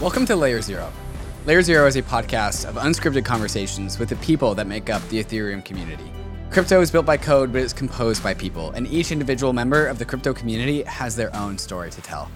Welcome to Layer Zero. Layer Zero is a podcast of unscripted conversations with the people that make up the Ethereum community. Crypto is built by code, but it's composed by people, and each individual member of the crypto community has their own story to tell.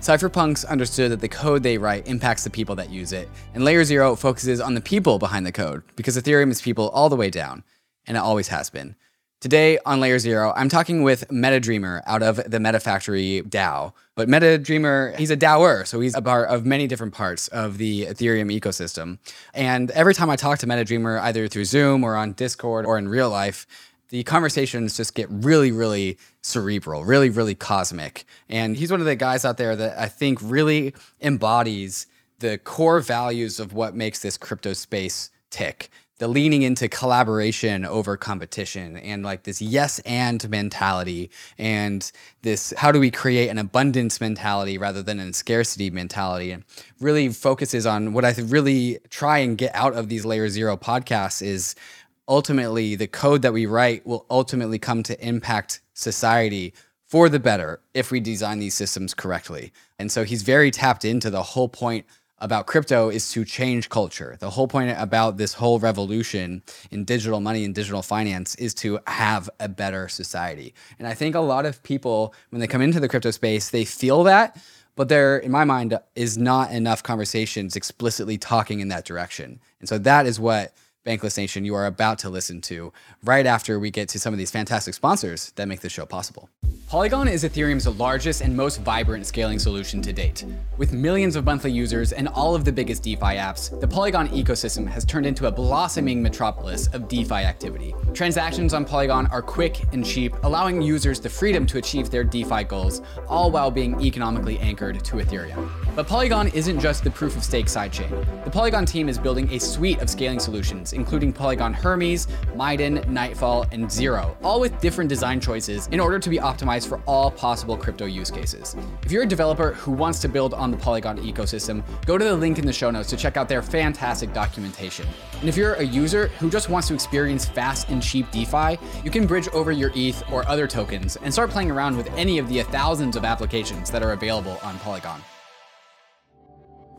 Cypherpunks understood that the code they write impacts the people that use it, and Layer Zero focuses on the people behind the code, because Ethereum is people all the way down, and it always has been. Today on Layer Zero, I'm talking with MetaDreamer out of the MetaFactory DAO. But MetaDreamer, he's a DAOer, so he's a part of many different parts of the Ethereum ecosystem. And every time I talk to MetaDreamer, either through Zoom or on Discord or in real life, the conversations just get really, really cerebral, really, really cosmic. And he's one of the guys out there that I think really embodies the core values of what makes this crypto space tick the leaning into collaboration over competition and like this yes and mentality and this how do we create an abundance mentality rather than a scarcity mentality and really focuses on what I really try and get out of these layer zero podcasts is ultimately the code that we write will ultimately come to impact society for the better if we design these systems correctly. And so he's very tapped into the whole point about crypto is to change culture. The whole point about this whole revolution in digital money and digital finance is to have a better society. And I think a lot of people, when they come into the crypto space, they feel that, but there, in my mind, is not enough conversations explicitly talking in that direction. And so that is what Bankless Nation you are about to listen to right after we get to some of these fantastic sponsors that make the show possible. Polygon is Ethereum's largest and most vibrant scaling solution to date. With millions of monthly users and all of the biggest DeFi apps, the Polygon ecosystem has turned into a blossoming metropolis of DeFi activity. Transactions on Polygon are quick and cheap, allowing users the freedom to achieve their DeFi goals, all while being economically anchored to Ethereum. But Polygon isn't just the proof of stake sidechain. The Polygon team is building a suite of scaling solutions, including Polygon Hermez, Miden, Nightfall, and Zero, all with different design choices in order to be optimized for all possible crypto use cases. If you're a developer who wants to build on the Polygon ecosystem, go to the link in the show notes to check out their fantastic documentation. And if you're a user who just wants to experience fast and cheap DeFi, you can bridge over your ETH or other tokens and start playing around with any of the thousands of applications that are available on Polygon.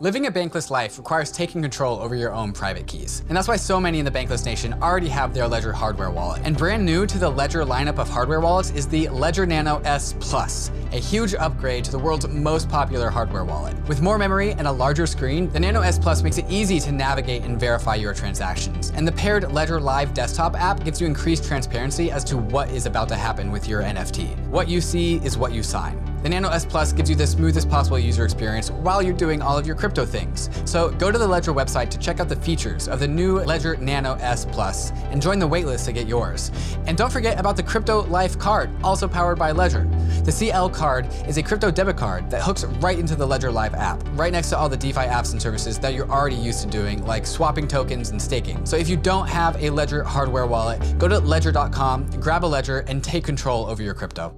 Living a bankless life requires taking control over your own private keys. And that's why so many in the Bankless Nation already have their Ledger hardware wallet. And brand new to the Ledger lineup of hardware wallets is the Ledger Nano S Plus, a huge upgrade to the world's most popular hardware wallet. With more memory and a larger screen, the Nano S Plus makes it easy to navigate and verify your transactions. And the paired Ledger Live desktop app gives you increased transparency as to what is about to happen with your NFT. What you see is what you sign. The Nano S Plus gives you the smoothest possible user experience while you're doing all of your crypto things. So go to the Ledger website to check out the features of the new Ledger Nano S Plus and join the waitlist to get yours. And don't forget about the Crypto Life card, also powered by Ledger. The CL card is a crypto debit card that hooks right into the Ledger Live app, right next to all the DeFi apps and services that you're already used to doing, like swapping tokens and staking. So if you don't have a Ledger hardware wallet, go to ledger.com, grab a Ledger, and take control over your crypto.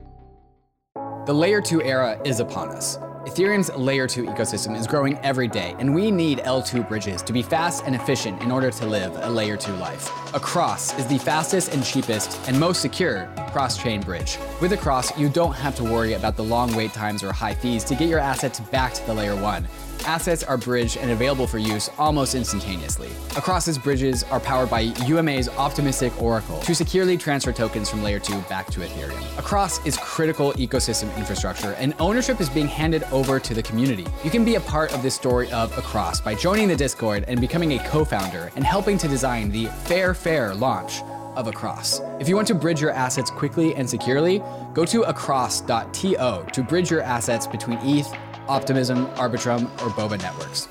The Layer 2 era is upon us. Ethereum's Layer 2 ecosystem is growing every day, and we need L2 bridges to be fast and efficient in order to live a Layer 2 life. Across is the fastest and cheapest and most secure cross-chain bridge. With Across, you don't have to worry about the long wait times or high fees to get your assets back to the Layer 1 assets are bridged and available for use almost instantaneously. Across's bridges are powered by UMA's Optimistic Oracle to securely transfer tokens from Layer 2 back to Ethereum. Across is critical ecosystem infrastructure, and ownership is being handed over to the community. You can be a part of this story of Across by joining the Discord and becoming a co-founder and helping to design the Fair Fair launch of Across. If you want to bridge your assets quickly and securely, go to across.to to bridge your assets between ETH Optimism, Arbitrum, or Boba networks.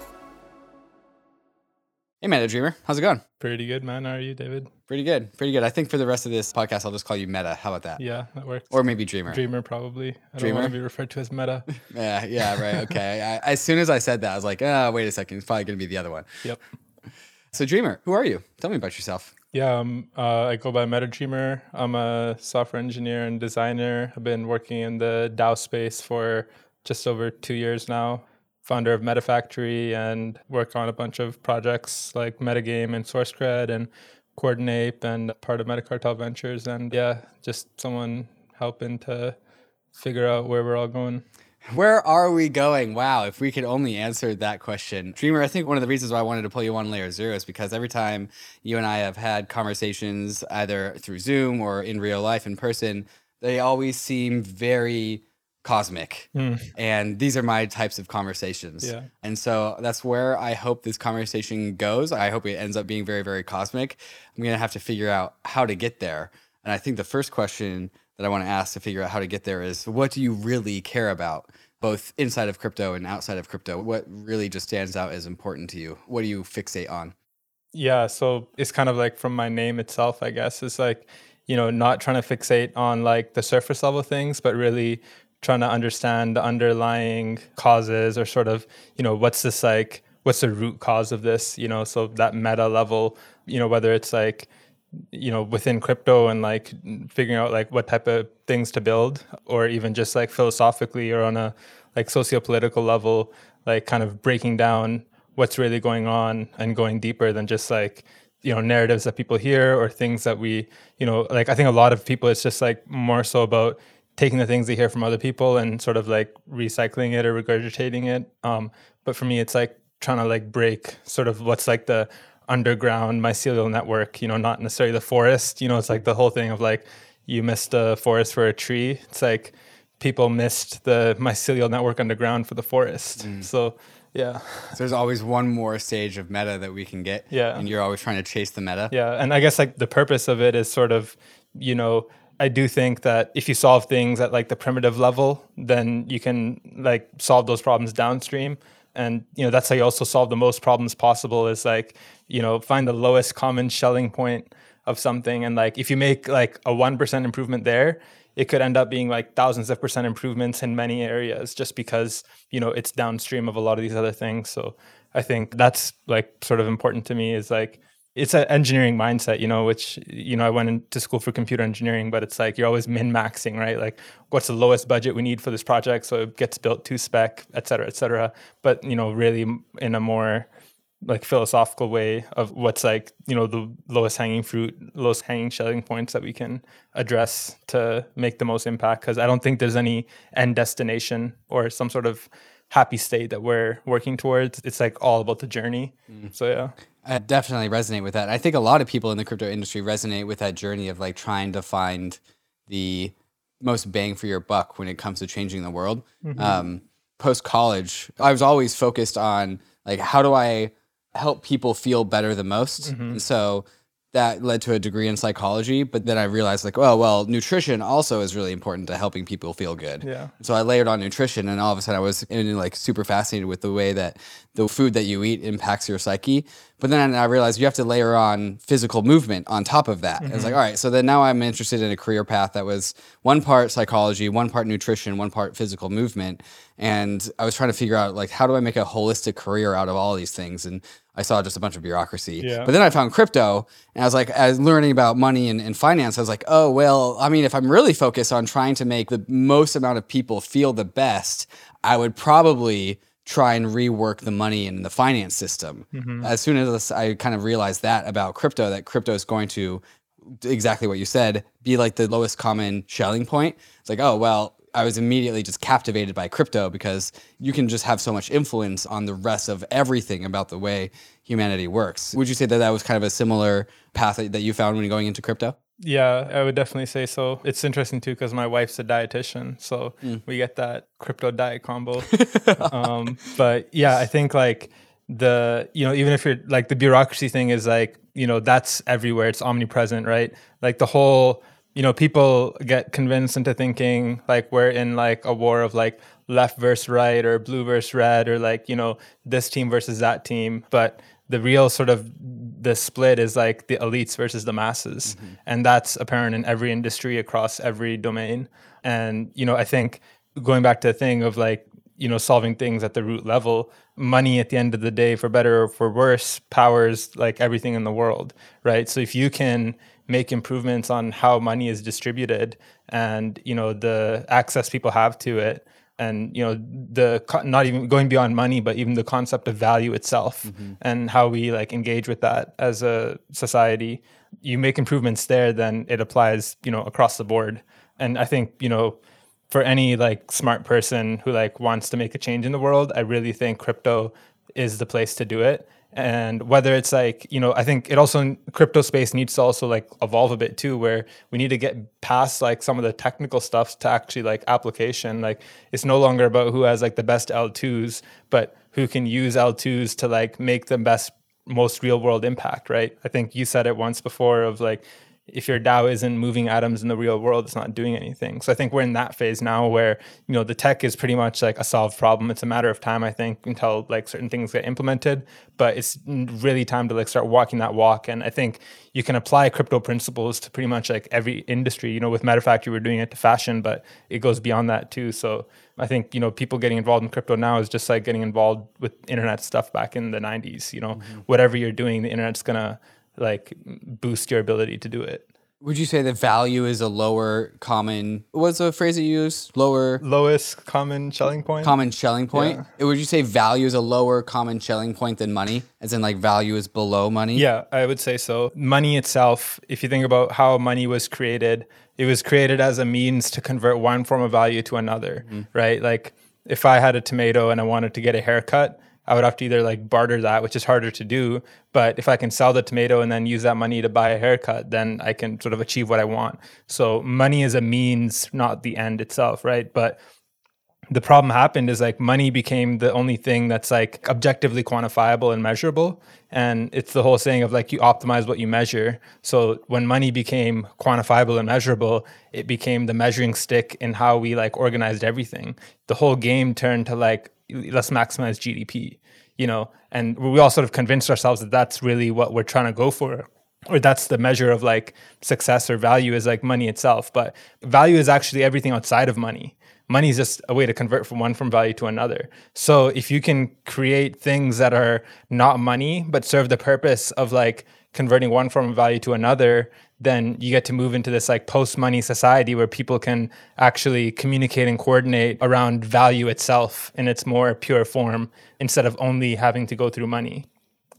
Hey, Meta Dreamer, how's it going? Pretty good, man. How are you, David? Pretty good, pretty good. I think for the rest of this podcast, I'll just call you Meta. How about that? Yeah, that works. Or maybe Dreamer. Dreamer, probably. I Dreamer? don't want to be referred to as Meta. yeah, yeah, right. Okay. I, as soon as I said that, I was like, oh, wait a second. It's probably going to be the other one. Yep. So, Dreamer, who are you? Tell me about yourself. Yeah, um, uh, I go by MetaDreamer. I'm a software engineer and designer. I've been working in the DAO space for just over two years now. Founder of MetaFactory and work on a bunch of projects like Metagame and SourceCred and Coordinape and part of Metacartel Ventures. And yeah, just someone helping to figure out where we're all going. Where are we going? Wow, if we could only answer that question. Dreamer, I think one of the reasons why I wanted to pull you on Layer Zero is because every time you and I have had conversations, either through Zoom or in real life in person, they always seem very cosmic. Mm. And these are my types of conversations. Yeah. And so that's where I hope this conversation goes. I hope it ends up being very, very cosmic. I'm going to have to figure out how to get there. And I think the first question that I want to ask to figure out how to get there is what do you really care about, both inside of crypto and outside of crypto? What really just stands out as important to you? What do you fixate on? Yeah, so it's kind of like from my name itself, I guess. It's like, you know, not trying to fixate on like the surface level things, but really trying to understand the underlying causes or sort of, you know, what's this like, what's the root cause of this, you know, so that meta level, you know, whether it's like, you know within crypto and like figuring out like what type of things to build or even just like philosophically or on a like socio-political level like kind of breaking down what's really going on and going deeper than just like you know narratives that people hear or things that we you know like i think a lot of people it's just like more so about taking the things they hear from other people and sort of like recycling it or regurgitating it um but for me it's like trying to like break sort of what's like the underground mycelial network, you know, not necessarily the forest. You know, it's like the whole thing of like you missed a forest for a tree. It's like people missed the mycelial network underground for the forest. Mm. So yeah. So there's always one more stage of meta that we can get. Yeah. And you're always trying to chase the meta. Yeah. And I guess like the purpose of it is sort of, you know, I do think that if you solve things at like the primitive level, then you can like solve those problems downstream. And you know that's how you also solve the most problems possible is like you know find the lowest common Schelling point of something. And like if you make like a 1% improvement there it could end up being like thousands of percent improvements in many areas just because you know it's downstream of a lot of these other things. So i think that's like sort of important to me is like it's an engineering mindset, you know, which, you know, I went into school for computer engineering, but it's like you're always min maxing, right? Like, what's the lowest budget we need for this project? So it gets built to spec, et cetera, et cetera. But, you know, really in a more like philosophical way of what's like, you know, the lowest hanging fruit, lowest hanging Schelling points that we can address to make the most impact. Cause I don't think there's any end destination or some sort of happy state that we're working towards. It's like all about the journey. Mm. So, yeah. I definitely resonate with that. I think a lot of people in the crypto industry resonate with that journey of like trying to find the most bang for your buck when it comes to changing the world. Mm-hmm. Um, Post college, I was always focused on like how do I help people feel better the most, mm-hmm. and so that led to a degree in psychology. But then I realized, like, oh, well, nutrition also is really important to helping people feel good. Yeah. So I layered on nutrition, and all of a sudden I was in, like super fascinated with the way that the food that you eat impacts your psyche. But then I realized you have to layer on physical movement on top of that. Mm-hmm. It's like, all right, so then now I'm interested in a career path that was one part psychology, one part nutrition, one part physical movement. And I was trying to figure out like how do I make a holistic career out of all these things? And I saw just a bunch of bureaucracy. Yeah. But then I found crypto and I was like, as learning about money and, and, finance, I was like, oh, well, I mean, if I'm really focused on trying to make the most amount of people feel the best, I would probably try and rework the money in the finance system. Mm-hmm. As soon as I kind of realized that about crypto, that crypto is going to exactly what you said, be like the lowest common Schelling point. It's like, oh, well, I was immediately just captivated by crypto because you can just have so much influence on the rest of everything about the way humanity works. Would you say that that was kind of a similar path that you found when you're going into crypto? Yeah, I would definitely say so. It's interesting too because my wife's a dietitian, so mm. we get that crypto diet combo. um, but yeah, I think like the you know even if you're like the bureaucracy thing is like you know that's everywhere. It's omnipresent, right? Like the whole you know, people get convinced into thinking like we're in like a war of like left versus right or blue versus red or like, you know, this team versus that team. But the real sort of the split is like the elites versus the masses. Mm-hmm. And that's apparent in every industry across every domain. And, you know, I think going back to the thing of like, you know, solving things at the root level, money at the end of the day, for better or for worse, powers like everything in the world, right? So if you can make improvements on how money is distributed and you know the access people have to it and you know the not even going beyond money but even the concept of value itself mm-hmm. and how we like engage with that as a society. You make improvements there then it applies you know across the board. And i think you know for any like smart person who like wants to make a change in the world, I really think crypto is the place to do it and whether it's like you know i think it also crypto space needs to also like evolve a bit too where we need to get past like some of the technical stuff to actually like application. Like it's no longer about who has like the best l2s but who can use l2s to like make the best most real world impact right? I think you said it once before of like if your DAO isn't moving atoms in the real world, it's not doing anything. So I think we're in that phase now where, you know, the tech is pretty much like a solved problem. It's a matter of time, I think, until like certain things get implemented. But it's really time to like start walking that walk. And I think you can apply crypto principles to pretty much like every industry. You know, with Metafactory, we're doing it to fashion, but it goes beyond that too. So I think, you know, people getting involved in crypto now is just like getting involved with internet stuff back in the 90s. You know, mm-hmm. whatever you're doing, the internet's gonna like boost your ability to do it. Would you say that value is a lower common? What's the phrase you use? Lower lowest common Schelling point. Common Schelling point. Yeah. Would you say value is a lower common Schelling point than money? As in, like value is below money. Yeah, I would say so. Money itself, if you think about how money was created, it was created as a means to convert one form of value to another, mm-hmm. right? Like if I had a tomato and I wanted to get a haircut, I would have to either like barter that, which is harder to do. But if I can sell the tomato and then use that money to buy a haircut, then I can sort of achieve what I want. So money is a means, not the end itself, right? But the problem happened is like money became the only thing that's like objectively quantifiable and measurable and it's the whole saying of like you optimize what you measure so when money became quantifiable and measurable it became the measuring stick in how we like organized everything the whole game turned to like let's maximize GDP, you know, and we all sort of convinced ourselves that that's really what we're trying to go for. Or that's the measure of like success or value is like money itself. But value is actually everything outside of money. Money is just a way to convert from one from value to another. So if you can create things that are not money, but serve the purpose of like converting one form of value to another, then you get to move into this like post money society where people can actually communicate and coordinate around value itself in its more pure form instead of only having to go through money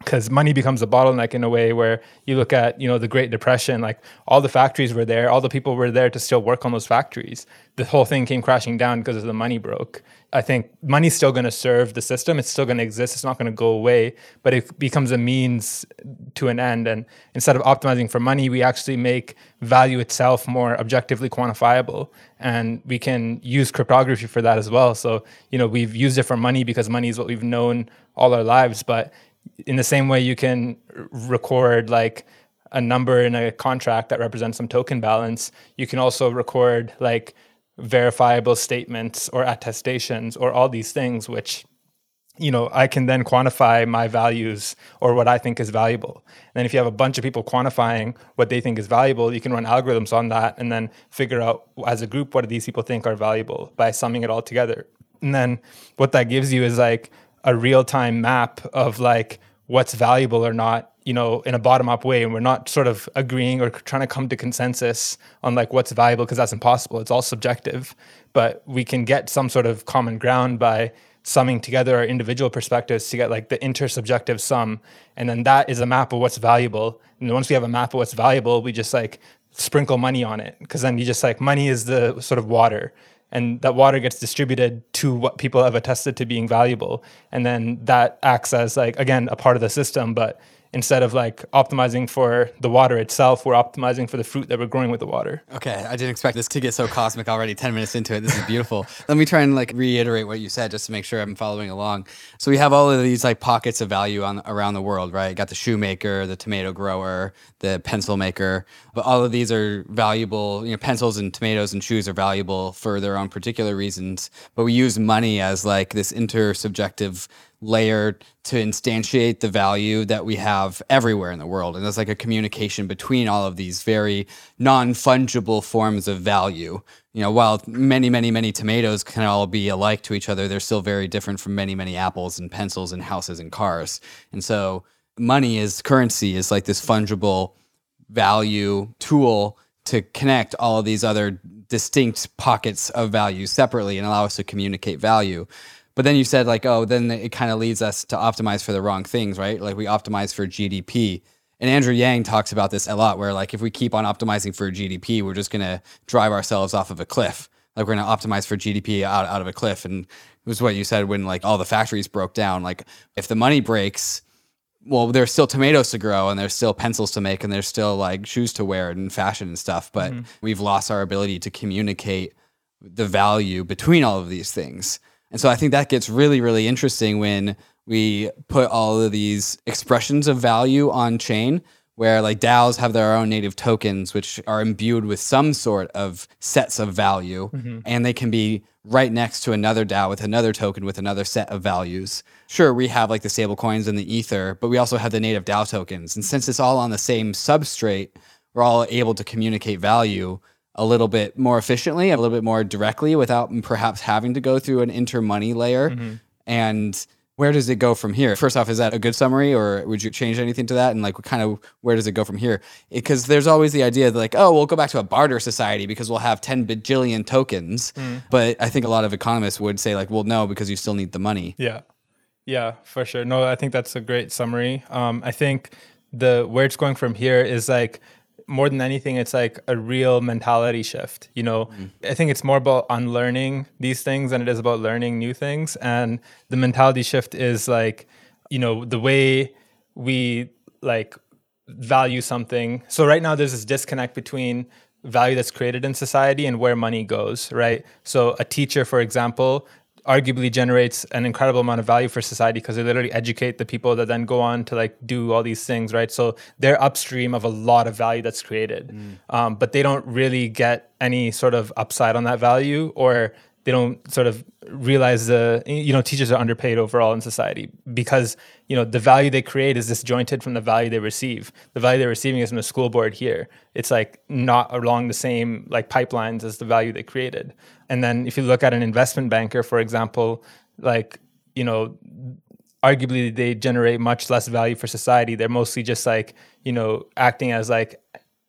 because money becomes a bottleneck in a way where you look at you know the great depression like all the factories were there all the people were there to still work on those factories. The whole thing came crashing down because of the money broke. I think money's still going to serve the system. It's still going to exist. It's not going to go away but it becomes a means to an end. And instead of optimizing for money we actually make value itself more objectively quantifiable. And we can use cryptography for that as well. So you know we've used it for money because money is what we've known all our lives. But in the same way you can record like a number in a contract that represents some token balance, you can also record like verifiable statements or attestations or all these things which you know i can then quantify my values or what i think is valuable. And then if you have a bunch of people quantifying what they think is valuable you can run algorithms on that and then figure out as a group what do these people think are valuable by summing it all together. And then what that gives you is like a real time map of like what's valuable or not you know in a bottom up way and we're not sort of agreeing or trying to come to consensus on like what's valuable because that's impossible. It's all subjective. But we can get some sort of common ground by summing together our individual perspectives to get like the intersubjective sum. And then that is a map of what's valuable. And once we have a map of what's valuable we just like sprinkle money on it. Because then you just like money is the sort of water and that water gets distributed to what people have attested to being valuable. And then that acts as like again a part of the system but instead of like optimizing for the water itself, we're optimizing for the fruit that we're growing with the water. Okay, I didn't expect this to get so cosmic already. Ten minutes into it, this is beautiful. Let me try and like reiterate what you said just to make sure I'm following along. So we have all of these like pockets of value on around the world, right? Got the shoemaker, the tomato grower, the pencil maker, but all of these are valuable. You know, pencils and tomatoes and shoes are valuable for their own particular reasons, but we use money as like this intersubjective layer to instantiate the value that we have everywhere in the world. And there's like a communication between all of these very non fungible forms of value. You know, while many, many, many tomatoes can all be alike to each other, they're still very different from many, many apples and pencils and houses and cars. And so money is currency is like this fungible value tool to connect all of these other distinct pockets of value separately and allow us to communicate value. But then you said like, oh, then it kind of leads us to optimize for the wrong things, right? Like we optimize for GDP. And Andrew Yang talks about this a lot, where like if we keep on optimizing for GDP, we're just gonna drive ourselves off of a cliff. like we're going to optimize for GDP out, out of a cliff. And it was what you said when like all the factories broke down. Like if the money breaks, well, there's still tomatoes to grow and there's still pencils to make and there's still like shoes to wear and fashion and stuff. But mm-hmm. we've lost our ability to communicate the value between all of these things. And so I think that gets really, really interesting when we put all of these expressions of value on chain where like DAOs have their own native tokens, which are imbued with some sort of sets of value, mm-hmm. and they can be right next to another DAO with another token with another set of values. Sure, we have like the stable coins and the Ether, but we also have the native DAO tokens. And since it's all on the same substrate, we're all able to communicate value a little bit more efficiently, a little bit more directly without perhaps having to go through an inter money layer. Mm-hmm. And where does it go from here? First off, is that a good summary, or would you change anything to that? And like, what kind of where does it go from here? Because there's always the idea that like, oh, we'll go back to a barter society because we'll have 10 bajillion tokens. Mm. But I think a lot of economists would say like, well, no, because you still need the money. Yeah, yeah, for sure. No, I think that's a great summary. Um, I think the where it's going from here is like more than anything, it's like a real mentality shift. You know, mm. I think it's more about unlearning these things than it is about learning new things. And the mentality shift is like, you know, the way we like value something. So right now there's this disconnect between value that's created in society and where money goes, right? So a teacher, for example, arguably generates an incredible amount of value for society because they literally educate the people that then go on to like do all these things right? So they're upstream of a lot of value that's created. Mm. um, but they don't really get any sort of upside on that value or they don't sort of realize the you know teachers are underpaid overall in society because you know the value they create is disjointed from the value they receive. The value they're receiving is from the school board here. It's like not along the same like pipelines as the value they created and then if you look at an investment banker for example like you know arguably they generate much less value for society. They're mostly just like you know acting as like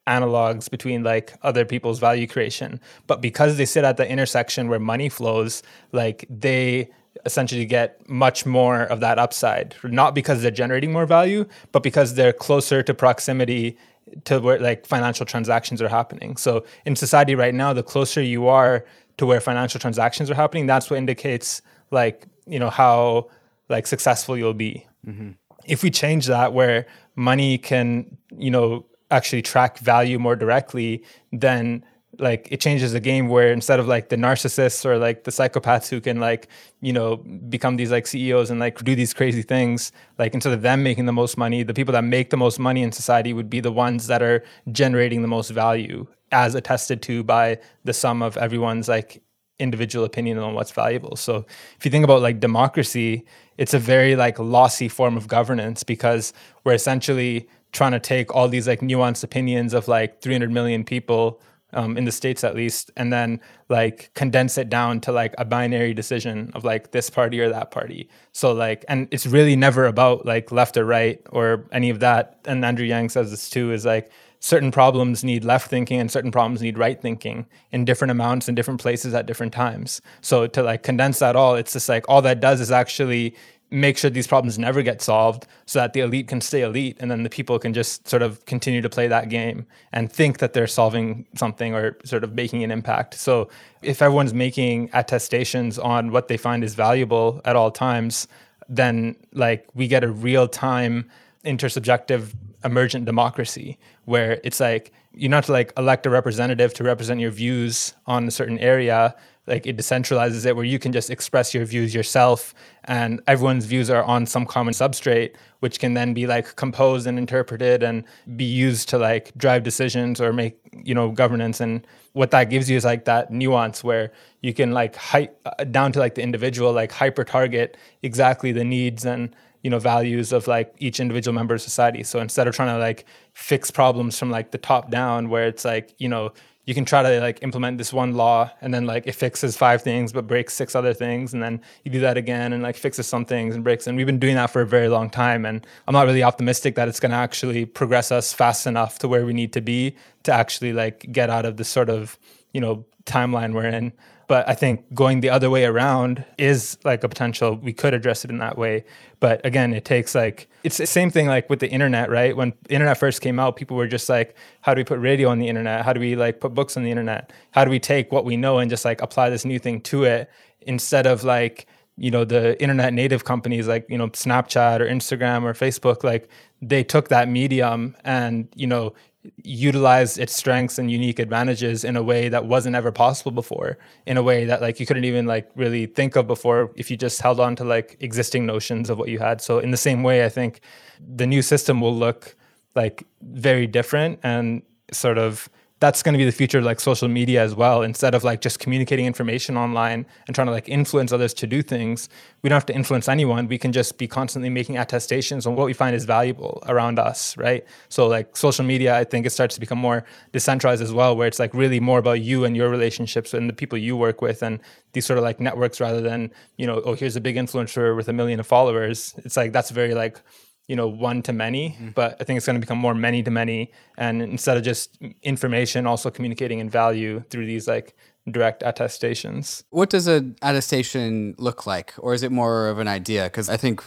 analogs between like other people's value creation. But because they sit at the intersection where money flows like they essentially get much more of that upside. Not because they're generating more value but because they're closer to proximity to where like financial transactions are happening. So in society right now the closer you are to where financial transactions are happening that's what indicates like you know how like successful you'll be mm-hmm. if we change that where money can you know actually track value more directly, then like it changes the game where instead of like the narcissists or like the psychopaths who can like you know become these like CEOs and like do these crazy things like instead of them making the most money the people that make the most money in society would be the ones that are generating the most value as attested to by the sum of everyone's like individual opinion on what's valuable. So if you think about like democracy it's a very like lossy form of governance because we're essentially trying to take all these like nuanced opinions of like 300 million people um, in the states at least and then like condense it down to like a binary decision of like this party or that party. So like and it's really never about like left or right or any of that. And andrew yang says this too is like certain problems need left thinking and certain problems need right thinking in different amounts in different places at different times so to like condense that all it's just like all that does is actually make sure these problems never get solved so that the elite can stay elite and then the people can just sort of continue to play that game and think that they're solving something or sort of making an impact. So if everyone's making attestations on what they find is valuable at all times, then like we get a real time intersubjective emergent democracy where it's like you're not to like elect a representative to represent your views on a certain area. Like it decentralizes it where you can just express your views yourself and everyone's views are on some common substrate which can then be like composed and interpreted and be used to like drive decisions or make you know governance. And what that gives you is like that nuance where you can like hy- uh, down to like the individual like hyper target exactly the needs and you know values of like each individual member of society. So instead of trying to like fix problems from like the top down where it's like you know you can try to like implement this one law and then like it fixes five things but breaks six other things and then you do that again and like fixes some things and breaks. And we've been doing that for a very long time and i'm not really optimistic that it's going to actually progress us fast enough to where we need to be to actually like get out of this sort of you know timeline we're in but I think going the other way around is like a potential. We could address it in that way. But again, it takes like, it's the same thing like with the internet, right? When internet first came out, people were just like, how do we put radio on the internet? How do we like put books on the internet? How do we take what we know and just like apply this new thing to it instead of like, you know the internet native companies like you know snapchat or instagram or facebook like they took that medium and you know utilize its strengths and unique advantages in a way that wasn't ever possible before in a way that like you couldn't even like really think of before if you just held on to like existing notions of what you had. So in the same way i think the new system will look like very different and sort of that's going to be the future of like social media as well. Instead of like just communicating information online and trying to like influence others to do things we don't have to influence anyone. We can just be constantly making attestations on what we find is valuable around us right? So like social media i think it starts to become more decentralized as well where it's like really more about you and your relationships and the people you work with and these sort of like networks rather than you know oh here's a big influencer with a million of followers. It's like that's very like you know one to many mm. but i think it's going to become more many to many. And instead of just information also communicating in value through these like direct attestations. What does an attestation look like? Or is it more of an idea? Because i think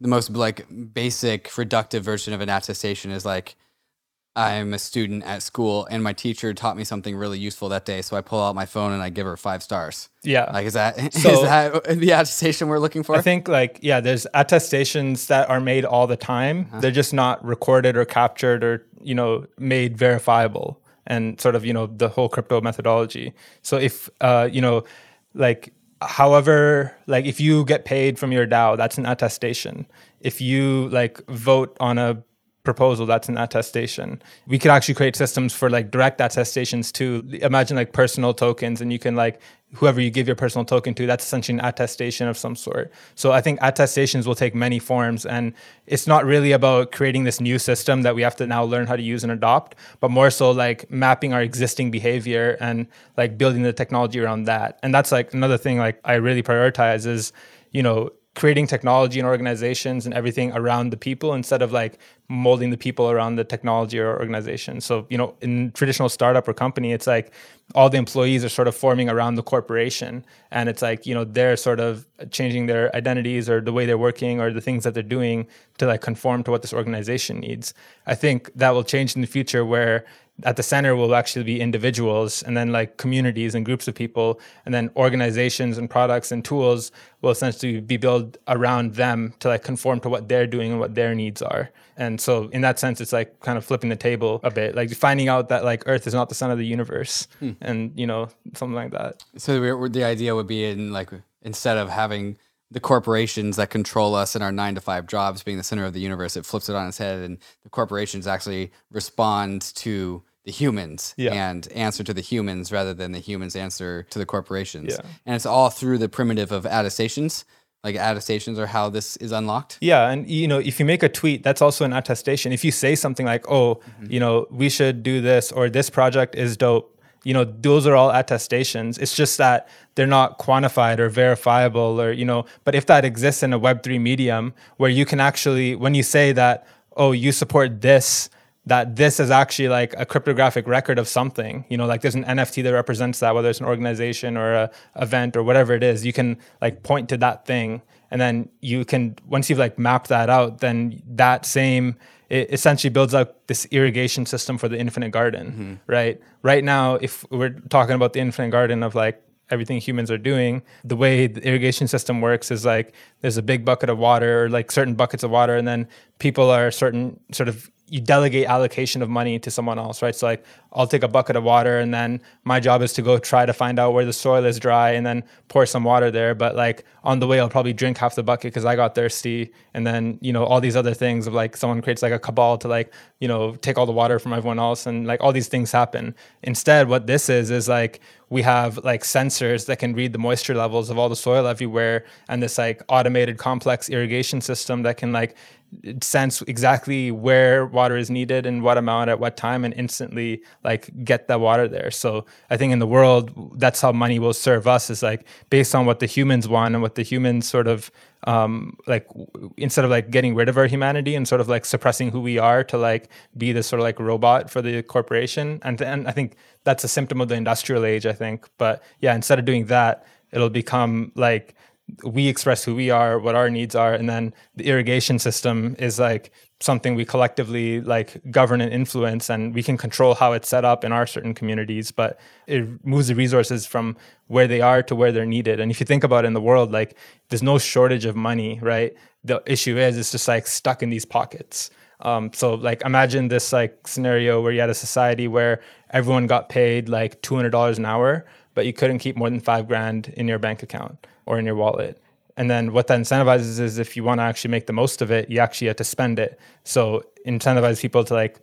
the most like basic reductive version of an attestation is like I'm a student at school and my teacher taught me something really useful that day. So I pull out my phone and I give her five stars. Yeah. Like, is that, so, is that the attestation we're looking for? I think like, yeah, there's attestations that are made all the time. Uh-huh. They're just not recorded or captured or, you know, made verifiable and sort of, you know, the whole crypto methodology. So if, uh, you know, like, however, like if you get paid from your DAO, that's an attestation. If you like vote on a proposal that's an attestation. We could actually create systems for like direct attestations too. Imagine like personal tokens and you can like whoever you give your personal token to that's essentially an attestation of some sort. So i think attestations will take many forms and it's not really about creating this new system that we have to now learn how to use and adopt but more so like mapping our existing behavior and like building the technology around that. And that's like another thing like i really prioritize is you know creating technology and organizations and everything around the people instead of like molding the people around the technology or organization. So, you know, in traditional startup or company, it's like all the employees are sort of forming around the corporation. And it's like, you know, they're sort of changing their identities or the way they're working or the things that they're doing to like conform to what this organization needs. I think that will change in the future where at the center will actually be individuals and then like communities and groups of people. And then organizations and products and tools will essentially be built around them to like conform to what they're doing and what their needs are. And so in that sense it's like kind of flipping the table a bit like finding out that like earth is not the center of the universe hmm. and you know something like that. So the idea would be in like instead of having the corporations that control us in our nine to five jobs being the center of the universe, it flips it on its head, and the corporations actually respond to the humans yeah. and answer to the humans rather than the humans answer to the corporations. Yeah. And it's all through the primitive of attestations. Like attestations are how this is unlocked. Yeah, and you know, if you make a tweet, that's also an attestation. If you say something like, "Oh, mm-hmm. you know, we should do this," or "This project is dope," you know those are all attestations. It's just that they're not quantified or verifiable or you know but if that exists in a web3 medium where you can actually when you say that oh you support this that this is actually like a cryptographic record of something you know like there's an nft that represents that whether it's an organization or a event or whatever it is you can like point to that thing. And then you can once you've like mapped that out then that same it essentially builds up this irrigation system for the infinite garden, mm-hmm. right? Right now, if we're talking about the infinite garden of like everything humans are doing, the way the irrigation system works is like there's a big bucket of water or like certain buckets of water, and then people are certain sort of you delegate allocation of money to someone else, right? So like I'll take a bucket of water and then my job is to go try to find out where the soil is dry and then pour some water there. But like on the way, I'll probably drink half the bucket because I got thirsty. And then, you know, all these other things of like someone creates like a cabal to like, you know, take all the water from everyone else and like all these things happen. Instead, what this is, is like we have like sensors that can read the moisture levels of all the soil everywhere and this like automated complex irrigation system that can like sense exactly where water is needed and what amount at what time and instantly like get that water there so i think in the world that's how money will serve us is like based on what the humans want and what the humans sort of um, like instead of like getting rid of our humanity and sort of like suppressing who we are to like be this sort of like robot for the corporation. And and I think that's a symptom of the industrial age. I think, but yeah, instead of doing that, it'll become like we express who we are, what our needs are, and then the irrigation system is like something we collectively like govern and influence and we can control how it's set up in our certain communities but it moves the resources from where they are to where they're needed. And if you think about it in the world like there's no shortage of money right? The issue is it's just like stuck in these pockets. Um, so like imagine this like scenario where you had a society where everyone got paid like $200 an hour but you couldn't keep more than five grand in your bank account or in your wallet and then what that incentivizes is if you want to actually make the most of it, you actually have to spend it. So incentivize people to like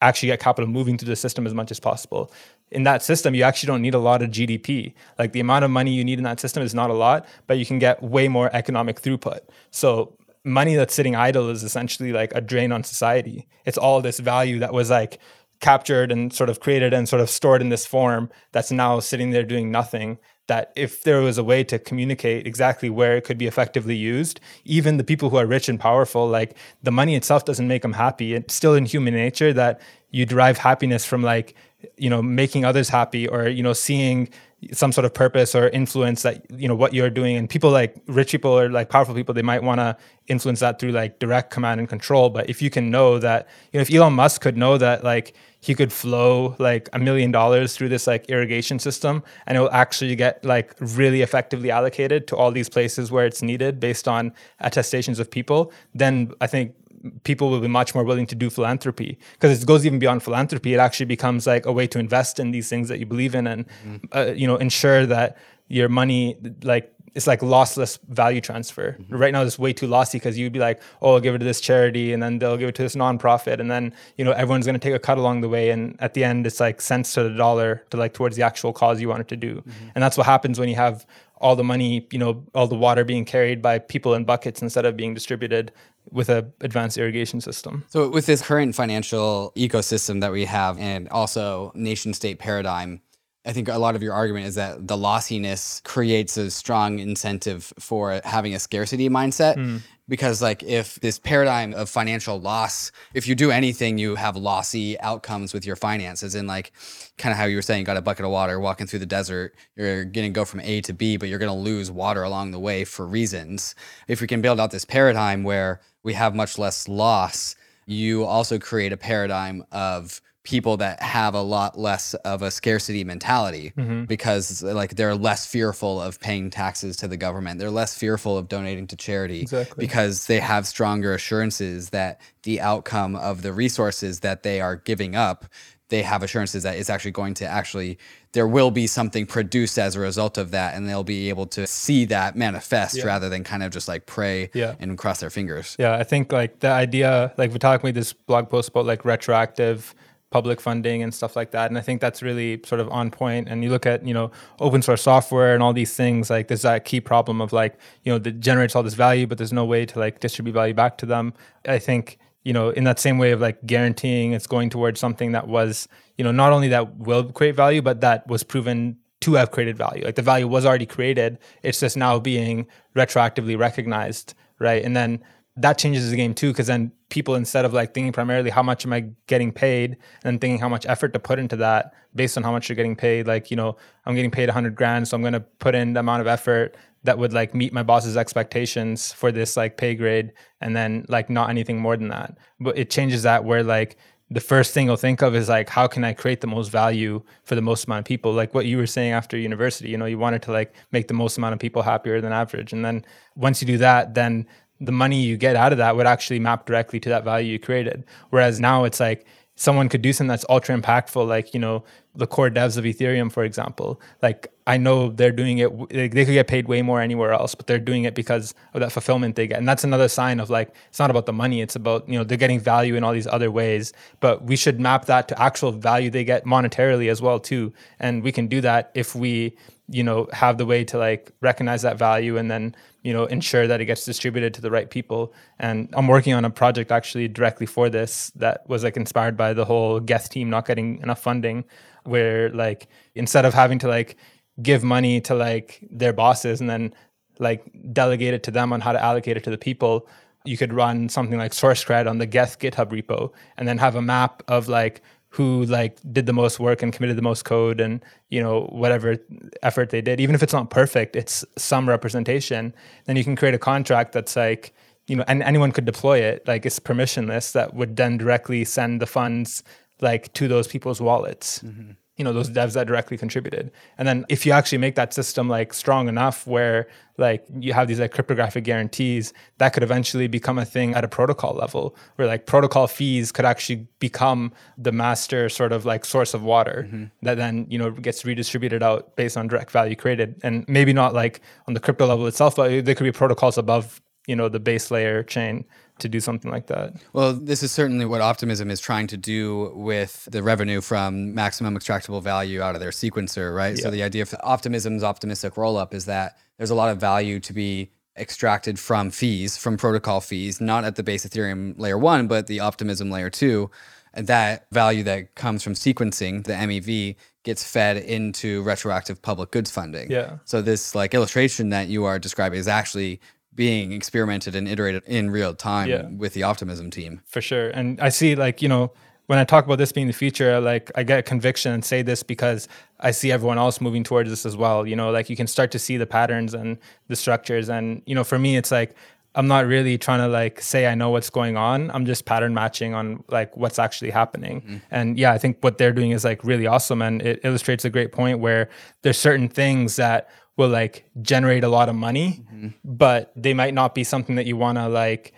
actually get capital moving through the system as much as possible. In that system, you actually don't need a lot of GDP. Like the amount of money you need in that system is not a lot, but you can get way more economic throughput. So money that's sitting idle is essentially like a drain on society. It's all this value that was like captured and sort of created and sort of stored in this form that's now sitting there doing nothing that if there was a way to communicate exactly where it could be effectively used, even the people who are rich and powerful, like the money itself doesn't make them happy. It's still in human nature that you derive happiness from like, you know, making others happy or, you know, seeing some sort of purpose or influence that you know what you're doing and people like rich people or like powerful people they might want to influence that through like direct command and control but if you can know that you know if Elon Musk could know that like he could flow like a million dollars through this like irrigation system and it will actually get like really effectively allocated to all these places where it's needed based on attestations of people then i think people will be much more willing to do philanthropy because it goes even beyond philanthropy it actually becomes like a way to invest in these things that you believe in and mm-hmm. uh, you know ensure that your money like it's like lossless value transfer. Mm-hmm. Right now, it's way too lossy because you'd be like, oh, I'll give it to this charity, and then they'll give it to this nonprofit, and then you know everyone's going to take a cut along the way, and at the end, it's like cents to the dollar to like towards the actual cause you wanted to do, mm-hmm. and that's what happens when you have all the money, you know, all the water being carried by people in buckets instead of being distributed with a advanced irrigation system. So with this current financial ecosystem that we have and also nation state paradigm, I think a lot of your argument is that the lossiness creates a strong incentive for having a scarcity mindset. Mm. Because, like, if this paradigm of financial loss, if you do anything, you have lossy outcomes with your finances. And, like, kind of how you were saying, you got a bucket of water walking through the desert, you're going to go from A to B, but you're going to lose water along the way for reasons. If we can build out this paradigm where we have much less loss, you also create a paradigm of people that have a lot less of a scarcity mentality mm-hmm. because like they're less fearful of paying taxes to the government they're less fearful of donating to charity exactly. because they have stronger assurances that the outcome of the resources that they are giving up they have assurances that it's actually going to actually there will be something produced as a result of that and they'll be able to see that manifest yeah. rather than kind of just like pray yeah. and cross their fingers yeah i think like the idea like Vitalik made this blog post about like retroactive public funding and stuff like that. And I think that's really sort of on point. And you look at, you know, open source software and all these things, like there's that key problem of like, you know, that generates all this value, but there's no way to like distribute value back to them. I think, you know, in that same way of like guaranteeing it's going towards something that was, you know, not only that will create value, but that was proven to have created value. Like the value was already created. It's just now being retroactively recognized. Right. And then that changes the game too because then people instead of like thinking primarily how much am i getting paid and thinking how much effort to put into that based on how much you're getting paid like you know i'm getting paid 100 grand so i'm going to put in the amount of effort that would like meet my boss's expectations for this like pay grade and then like not anything more than that. But it changes that where like the first thing you'll think of is like how can i create the most value for the most amount of people? Like what you were saying after university you know you wanted to like make the most amount of people happier than average. And then once you do that then the money you get out of that would actually map directly to that value you created. Whereas now it's like someone could do something that's ultra impactful, like, you know, the core devs of Ethereum, for example. Like, I know they're doing it, they could get paid way more anywhere else, but they're doing it because of that fulfillment they get. And that's another sign of like, it's not about the money, it's about, you know, they're getting value in all these other ways. But we should map that to actual value they get monetarily as well, too. And we can do that if we, you know, have the way to like recognize that value and then you know ensure that it gets distributed to the right people and i'm working on a project actually directly for this that was like inspired by the whole geth team not getting enough funding where like instead of having to like give money to like their bosses and then like delegate it to them on how to allocate it to the people. You could run something like source on the geth github repo and then have a map of like who like did the most work and committed the most code and you know whatever effort they did. Even if it's not perfect it's some representation. Then you can create a contract that's like you know and anyone could deploy it. Like it's permissionless that would then directly send the funds like to those people's wallets. Mm-hmm you know those devs that directly contributed and then if you actually make that system like strong enough where like you have these like cryptographic guarantees that could eventually become a thing at a protocol level where like protocol fees could actually become the master sort of like source of water mm-hmm. that then you know gets redistributed out based on direct value created and maybe not like on the crypto level itself but there could be protocols above you know the base layer chain to do something like that. Well, this is certainly what Optimism is trying to do with the revenue from maximum extractable value out of their sequencer, right? Yeah. So the idea of Optimism's optimistic rollup is that there's a lot of value to be extracted from fees, from protocol fees, not at the base Ethereum layer one, but the Optimism layer two. And that value that comes from sequencing, the MEV, gets fed into retroactive public goods funding. Yeah. So this like illustration that you are describing is actually being experimented and iterated in real time yeah. with the optimism team. For sure. And i see like you know when i talk about this being the future like i get conviction and say this because i see everyone else moving towards this as well. You know like you can start to see the patterns and the structures. And you know for me it's like i'm not really trying to like say i know what's going on. I'm just pattern matching on like what's actually happening. Mm-hmm. and yeah i think what they're doing is like really awesome. And it illustrates a great point where there's certain things that will like generate a lot of money, mm-hmm. but they might not be something that you want to like,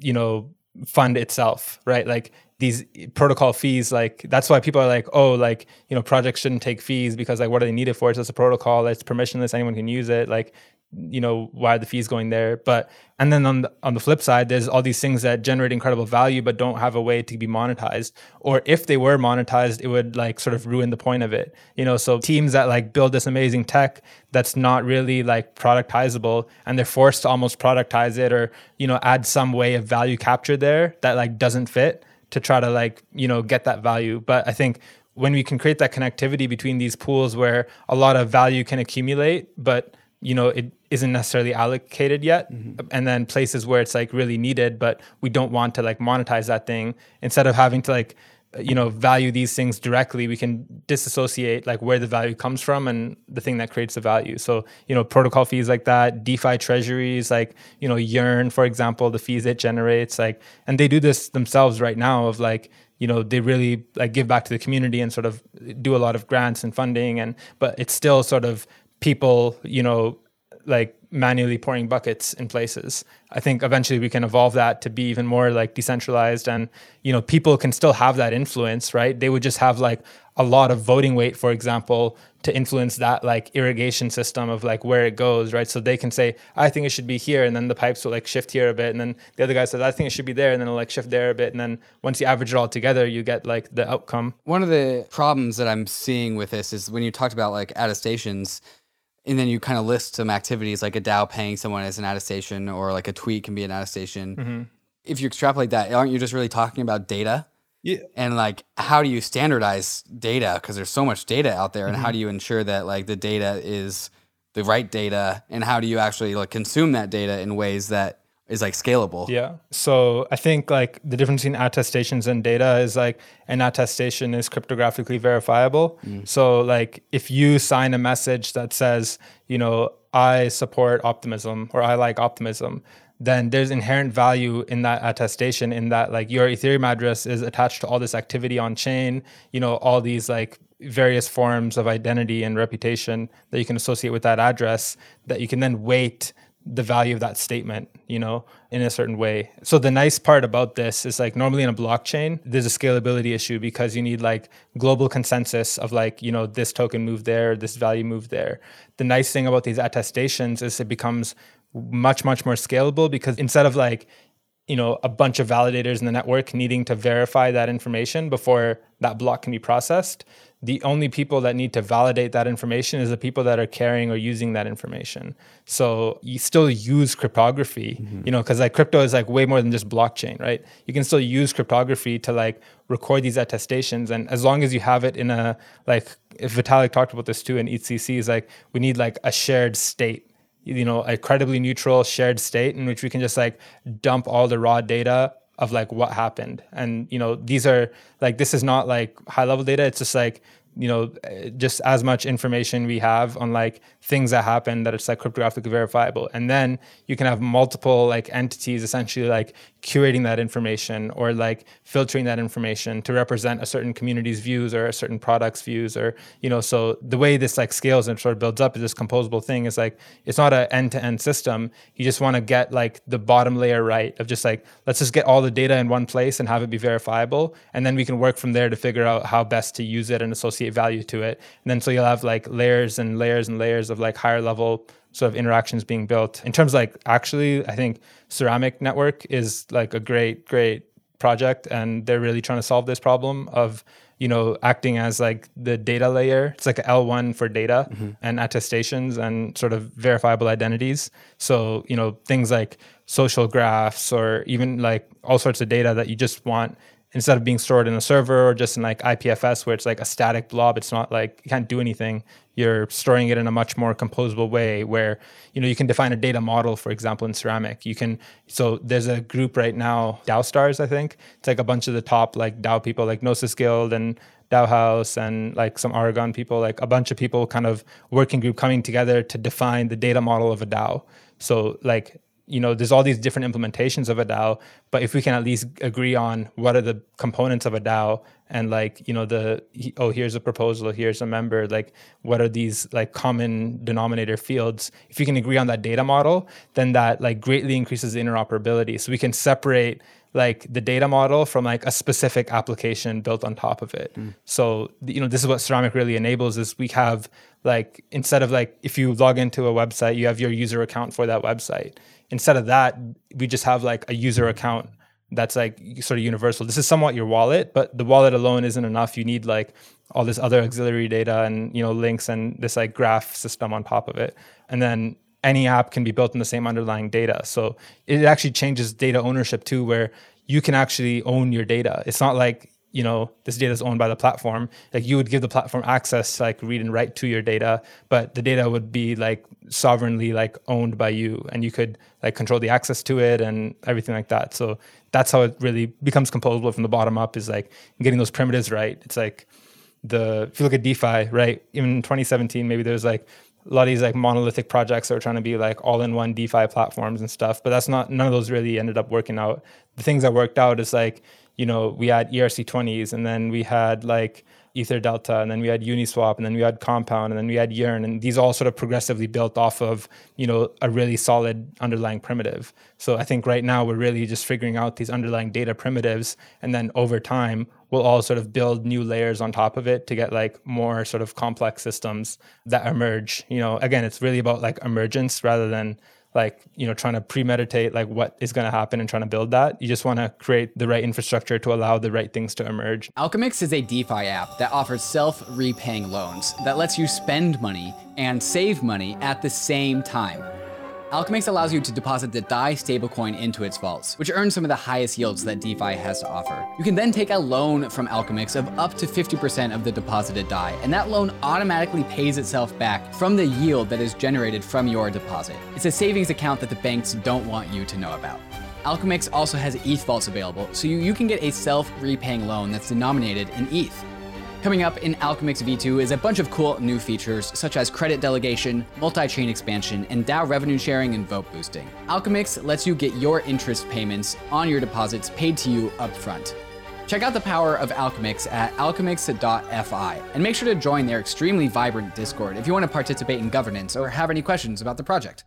you know, fund itself, right? Like these protocol fees, like that's why people are like, oh, like, you know, projects shouldn't take fees because like what do they need it for? It's just a protocol, it's permissionless, anyone can use it. Like you know why are the fees going there. But and then on the, on the flip side there's all these things that generate incredible value but don't have a way to be monetized. Or if they were monetized it would like sort of ruin the point of it you know? So teams that like build this amazing tech that's not really like productizable and they're forced to almost productize it or you know add some way of value capture there that like doesn't fit to try to like you know get that value. But i think when we can create that connectivity between these pools where a lot of value can accumulate but you know it isn't necessarily allocated yet mm-hmm. and then places where it's like really needed but we don't want to like monetize that thing instead of having to like you know value these things directly we can disassociate like where the value comes from and the thing that creates the value so you know protocol fees like that defi treasuries like you know yearn for example the fees it generates like and they do this themselves right now of like you know they really like give back to the community and sort of do a lot of grants and funding and but it's still sort of people, you know, like manually pouring buckets in places. I think eventually we can evolve that to be even more like decentralized and you know people can still have that influence, right? They would just have like a lot of voting weight for example to influence that like irrigation system of like where it goes, right? So they can say I think it should be here and then the pipes will like shift here a bit and then the other guy says I think it should be there and then it'll like shift there a bit and then once you average it all together you get like the outcome. One of the problems that I'm seeing with this is when you talked about like attestations and then you kind of list some activities like a DAO paying someone as an attestation or like a tweet can be an attestation. Mm-hmm. If you extrapolate that, aren't you just really talking about data? Yeah. And like, how do you standardize data? Because there's so much data out there, and mm-hmm. how do you ensure that like the data is the right data, and how do you actually like consume that data in ways that is like scalable. Yeah. So I think like the difference between attestations and data is like an attestation is cryptographically verifiable. Mm. So like if you sign a message that says, you know, I support optimism or I like optimism, then there's inherent value in that attestation in that like your Ethereum address is attached to all this activity on chain, you know, all these like various forms of identity and reputation that you can associate with that address that you can then weight the value of that statement, you know, in a certain way. So the nice part about this is like normally in a blockchain, there's a scalability issue because you need like global consensus of like, you know, this token moved there, this value moved there. The nice thing about these attestations is it becomes much, much more scalable because instead of like, you know, a bunch of validators in the network needing to verify that information before that block can be processed, the only people that need to validate that information is the people that are carrying or using that information. So you still use cryptography, mm-hmm. you know, because like crypto is like way more than just blockchain, right? You can still use cryptography to like record these attestations, and as long as you have it in a like, if Vitalik talked about this too in EthCC, is like we need like a shared state you know a credibly neutral shared state in which we can just like dump all the raw data of like what happened. And you know these are like this is not like high level data. It's just like you know eh, just as much information we have on like things that happen that it's like cryptographically verifiable. And then you can have multiple like entities essentially like curating that information or like filtering that information to represent a certain community's views or a certain product's views or you know so the way this like scales and sort of builds up is this composable thing is like it's not an end-to-end system. You just want to get like the bottom layer right of just like let's just get all the data in one place and have it be verifiable. And then we can work from there to figure out how best to use it and associate value to it and then so you'll have like layers and layers and layers of like higher level sort of interactions being built. In terms of like actually, I think Ceramic Network is like a great, great project, and they're really trying to solve this problem of you know acting as like the data layer. It's like l1 for data mm-hmm. and attestations and sort of verifiable identities. So you know things like social graphs or even like all sorts of data that you just want instead of being stored in a server or just in like IPFS where it's like a static blob, it's not like you can't do anything. You're storing it in a much more composable way where you know you can define a data model, for example, in ceramic. You can so there's a group right now, DAO stars, I think. It's like a bunch of the top like DAO people like Gnosis Guild and DAOhaus and like some Aragon people, like a bunch of people kind of working group coming together to define the data model of a DAO. So like you know, there's all these different implementations of a DAO, but if we can at least agree on what are the components of a DAO and like, you know, the, oh, here's a proposal, here's a member, like what are these like common denominator fields? If you can agree on that data model, then that like greatly increases the interoperability. So we can separate like the data model from like a specific application built on top of it. Mm. So you know this is what Ceramic really enables is we have like instead of like if you log into a website you have your user account for that website instead of that, we just have like a user account that's like sort of universal. This is somewhat your wallet, but the wallet alone isn't enough. You need like all this other auxiliary data and you know links and this like graph system on top of it. And then any app can be built in the same underlying data. So it actually changes data ownership too, where you can actually own your data. It's not like you know this data is owned by the platform like you would give the platform access to like read and write to your data but the data would be like sovereignly like owned by you and you could like control the access to it and everything like that so that's how it really becomes composable from the bottom up is like getting those primitives right it's like the if you look at defi right even in 2017 maybe there's like a lot of these like monolithic projects that are trying to be like all in one DeFi platforms and stuff, but that's not none of those really ended up working out. The things that worked out is like you know, we had ERC20s and then we had like Ether Delta and then we had Uniswap and then we had Compound and then we had Yearn and these all sort of progressively built off of, you know, a really solid underlying primitive. So I think right now we're really just figuring out these underlying data primitives and then over time we'll all sort of build new layers on top of it to get like more sort of complex systems that emerge. You know, again, it's really about like emergence rather than like you know trying to premeditate like what is going to happen and trying to build that. You just want to create the right infrastructure to allow the right things to emerge. Alchemix is a defi app that offers self-repaying loans that lets you spend money and save money at the same time Alchemix allows you to deposit the DAI stablecoin into its vaults, which earns some of the highest yields that DeFi has to offer. You can then take a loan from Alchemix of up to 50% of the deposited DAI, and that loan automatically pays itself back from the yield that is generated from your deposit. It's a savings account that the banks don't want you to know about. Alchemix also has ETH vaults available, so you, you can get a self repaying loan that's denominated in ETH. Coming up in Alchemix V2 is a bunch of cool new features such as credit delegation, multi-chain expansion, and DAO revenue sharing and vote boosting. Alchemix lets you get your interest payments on your deposits paid to you upfront. Check out the power of Alchemix at alchemix.fi and make sure to join their extremely vibrant Discord if you want to participate in governance or have any questions about the project.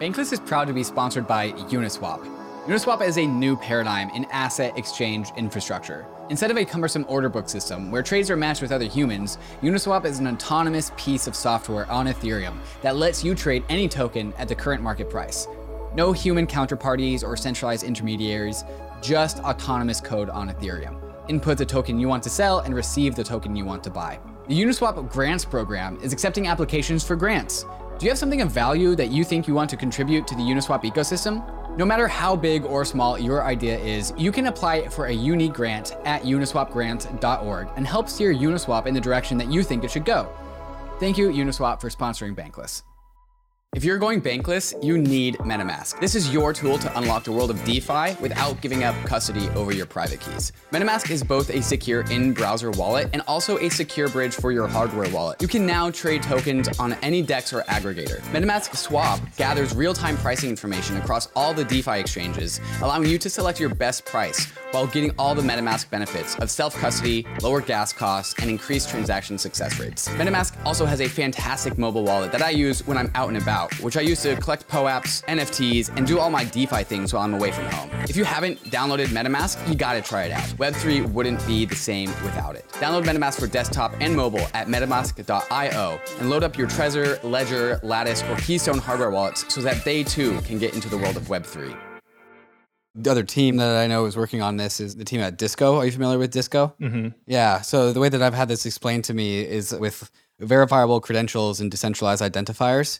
Bankless is proud to be sponsored by Uniswap. Uniswap is a new paradigm in asset exchange infrastructure. Instead of a cumbersome order book system where trades are matched with other humans, Uniswap is an autonomous piece of software on Ethereum that lets you trade any token at the current market price. No human counterparties or centralized intermediaries, just autonomous code on Ethereum. Input the token you want to sell and receive the token you want to buy. The Uniswap Grants program is accepting applications for grants. Do you have something of value that you think you want to contribute to the Uniswap ecosystem? No matter how big or small your idea is, you can apply for a unique grant at uniswapgrant.org and help steer Uniswap in the direction that you think it should go. Thank you, Uniswap, for sponsoring Bankless. If you're going bankless, you need MetaMask. This is your tool to unlock the world of DeFi without giving up custody over your private keys. MetaMask is both a secure in browser wallet and also a secure bridge for your hardware wallet. You can now trade tokens on any DEX or aggregator. MetaMask Swap gathers real time pricing information across all the DeFi exchanges, allowing you to select your best price while getting all the MetaMask benefits of self custody, lower gas costs, and increased transaction success rates. MetaMask also has a fantastic mobile wallet that I use when I'm out and about, which I use to collect POAPs, NFTs, and do all my DeFi things while I'm away from home. If you haven't downloaded MetaMask, you gotta try it out. Web3 wouldn't be the same without it. Download MetaMask for desktop and mobile at metamask.io and load up your Trezor, Ledger, Lattice, or Keystone hardware wallets so that they too can get into the world of Web3. The other team that I know is working on this is the team at Disco. Are you familiar with Disco? Mm-hmm. Yeah. So the way that I've had this explained to me is with verifiable credentials and decentralized identifiers.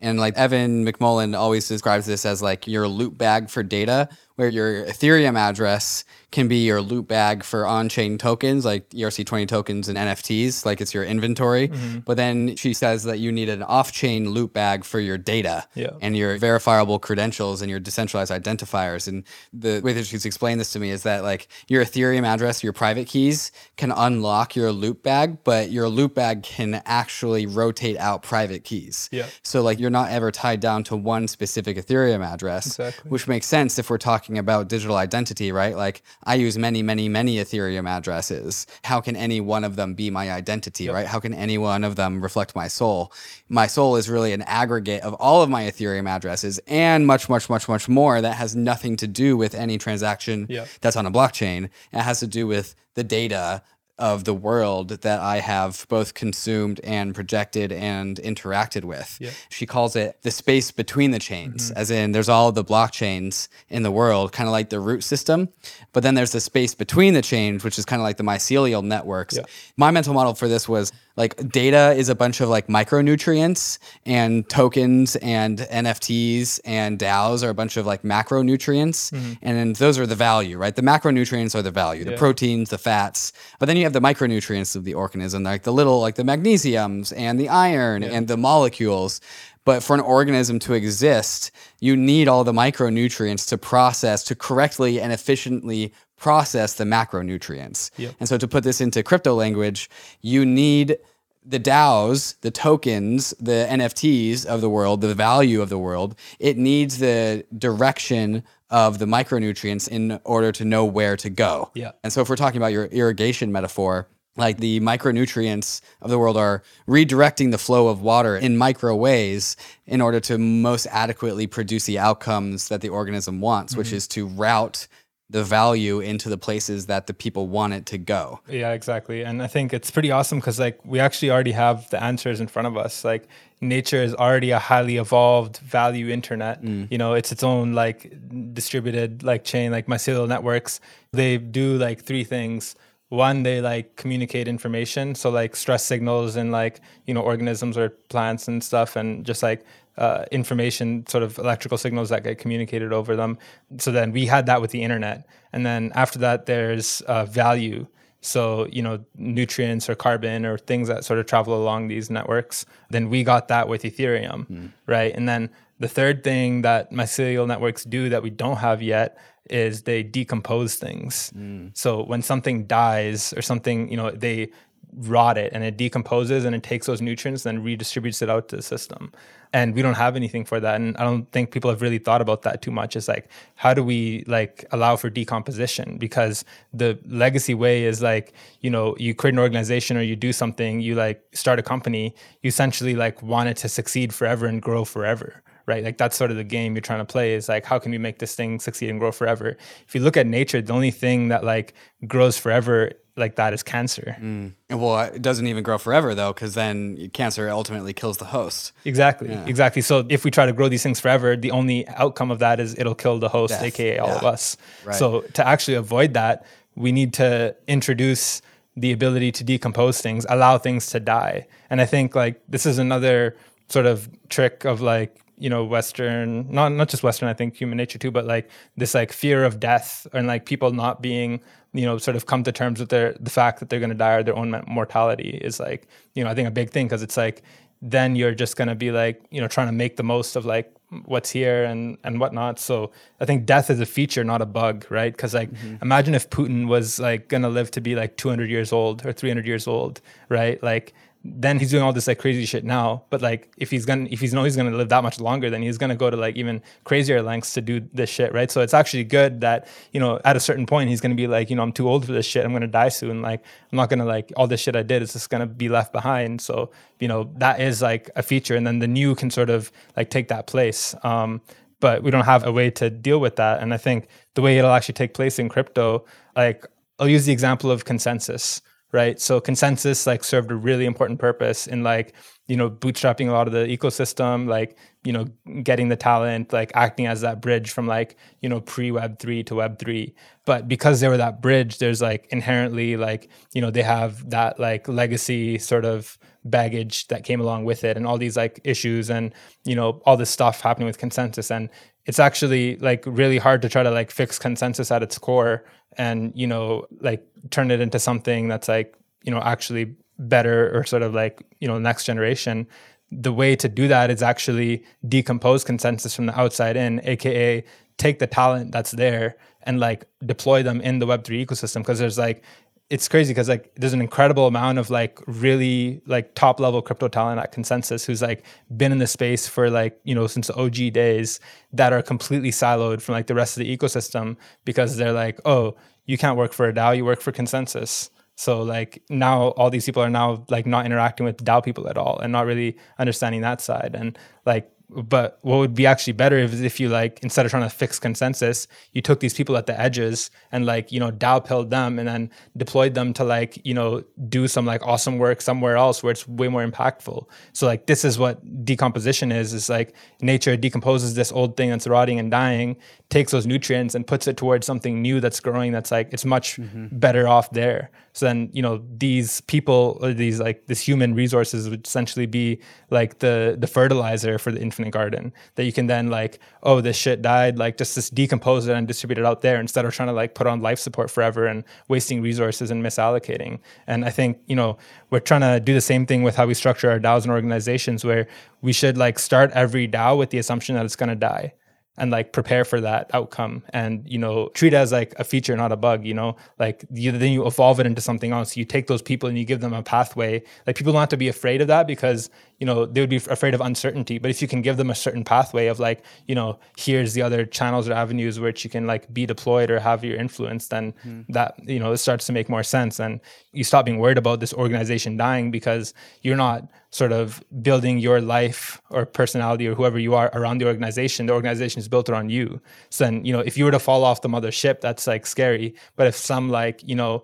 And like Evin McMullen always describes this as like your loot bag for data, where your Ethereum address can be your loot bag for on-chain tokens like ERC20 tokens and NFTs, like it's your inventory. Mm-hmm. But then she says that you need an off-chain loot bag for your data yeah. and your verifiable credentials and your decentralized identifiers. And the way that she's explained this to me is that like your Ethereum address, your private keys can unlock your loot bag, but your loot bag can actually rotate out private keys. Yeah. So like you're not ever tied down to one specific Ethereum address, exactly. which makes sense if we're talking about digital identity, right? Like I use many, many, many Ethereum addresses. How can any one of them be my identity, yep. right? How can any one of them reflect my soul? My soul is really an aggregate of all of my Ethereum addresses and much, much, much, much more that has nothing to do with any transaction yep. that's on a blockchain. It has to do with the data of the world that I have both consumed and projected and interacted with. Yeah. She calls it the space between the chains, mm-hmm. as in there's all the blockchains in the world, kind of like the root system, but then there's the space between the chains, which is kind of like the mycelial networks. My mental model for this was like data is a bunch of like micronutrients and tokens and NFTs and DAOs are a bunch of like macronutrients. Mm-hmm. And those are the value, right? The macronutrients are the value, the yeah. proteins, the fats. But then you have the micronutrients of the organism, like the little, like the magnesiums and the iron yeah. and the molecules. But for an organism to exist, you need all the micronutrients to process, to correctly and efficiently process the macronutrients. Yep. And so to put this into crypto language, you need the DAOs, the tokens, the NFTs of the world, the value of the world, it needs the direction of the micronutrients in order to know where to go. Yeah. And so if we're talking about your irrigation metaphor, like the micronutrients of the world are redirecting the flow of water in micro ways in order to most adequately produce the outcomes that the organism wants, mm-hmm. which is to route the value into the places that the people want it to go. Yeah, exactly. And I think it's pretty awesome because like we actually already have the answers in front of us. Like nature is already a highly evolved value internet. Mm. You know, it's its own like distributed like chain, like mycelial networks. They do like three things. One, they like communicate information. So like stress signals and like, you know, organisms or plants and stuff and just like uh, information, sort of electrical signals that get communicated over them. So then we had that with the internet, and then after that, there's uh, value. So you know, nutrients or carbon or things that sort of travel along these networks. Then we got that with Ethereum, mm. right? And then the third thing that mycelial networks do that we don't have yet is they decompose things. Mm. So when something dies or something, you know, they rot it and it decomposes and it takes those nutrients and redistributes it out to the system and we don't have anything for that and i don't think people have really thought about that too much it's like how do we like allow for decomposition because the legacy way is like you know you create an organization or you do something you like start a company you essentially like want it to succeed forever and grow forever right? Like that's sort of the game you're trying to play is like, how can we make this thing succeed and grow forever? If you look at nature, the only thing that like grows forever like that is cancer. Mm. Well, it doesn't even grow forever though, because then cancer ultimately kills the host. Exactly, yeah. exactly. So if we try to grow these things forever, the only outcome of that is it'll kill the host, Death. aka all yeah. of us. Right. So to actually avoid that, we need to introduce the ability to decompose things, allow things to die. And I think like this is another sort of trick of like you know western not not just western i think human nature too but like this like fear of death and like people not being you know sort of come to terms with their the fact that they're going to die or their own mortality is like you know i think a big thing because it's like then you're just going to be like you know trying to make the most of like what's here and and whatnot. So i think death is a feature not a bug right? Because like mm-hmm. imagine if putin was like gonna live to be like 200 years old or 300 years old right? Like then he's doing all this like crazy shit now. But like if he's gonna if he's know he's gonna live that much longer, then he's gonna go to like even crazier lengths to do this shit, right? So it's actually good that, you know, at a certain point he's gonna be like, you know, I'm too old for this shit. I'm gonna die soon. Like I'm not gonna like all this shit I did is just gonna be left behind. So, you know, that is like a feature. And then the new can sort of like take that place. Um, but we don't have a way to deal with that. And I think the way it'll actually take place in crypto, like I'll use the example of ConsenSys right? So ConsenSys like served a really important purpose in like, you know, bootstrapping a lot of the ecosystem, like, you know, getting the talent, like acting as that bridge from like, you know, pre web three to web three. But because they were that bridge, there's like inherently like, you know, they have that like legacy sort of baggage that came along with it and all these like issues and, you know, all this stuff happening with ConsenSys. And it's actually like really hard to try to like fix ConsenSys at its core and you know like turn it into something that's like you know actually better or sort of like you know next generation. The way to do that is actually decompose ConsenSys from the outside in aka take the talent that's there and like deploy them in the web3 ecosystem. Because there's like it's crazy because like there's an incredible amount of like really like top level crypto talent at ConsenSys who's like been in the space for like you know since the og days that are completely siloed from like the rest of the ecosystem because they're like oh you can't work for a dao you work for ConsenSys. So like now all these people are now like not interacting with dao people at all and not really understanding that side. And like but what would be actually better is if you like instead of trying to fix ConsenSys you took these people at the edges and like you know DAO pilled them and then deployed them to like you know do some like awesome work somewhere else where it's way more impactful so like this is what decomposition is is like nature decomposes this old thing that's rotting and dying takes those nutrients and puts it towards something new that's growing that's like it's much mm-hmm. better off there so then you know these people or these like this human resources would essentially be like the the fertilizer for the infinite garden that you can then like oh this shit died like just just decompose it and distribute it out there instead of trying to like put on life support forever and wasting resources and misallocating. And i think you know we're trying to do the same thing with how we structure our DAOs and organizations where we should like start every DAO with the assumption that it's going to die and like prepare for that outcome. And you know treat it as like a feature not a bug you know? Like you, then you evolve it into something else. You take those people and you give them a pathway. Like people don't have to be afraid of that because you know they would be afraid of uncertainty. But if you can give them a certain pathway of like you know here's the other channels or avenues which you can like be deployed or have your influence then mm. that you know it starts to make more sense. And you stop being worried about this organization dying because you're not sort of building your life or personality or whoever you are around the organization the organization is built around you. So then you know if you were to fall off the mothership that's like scary. But if some like you know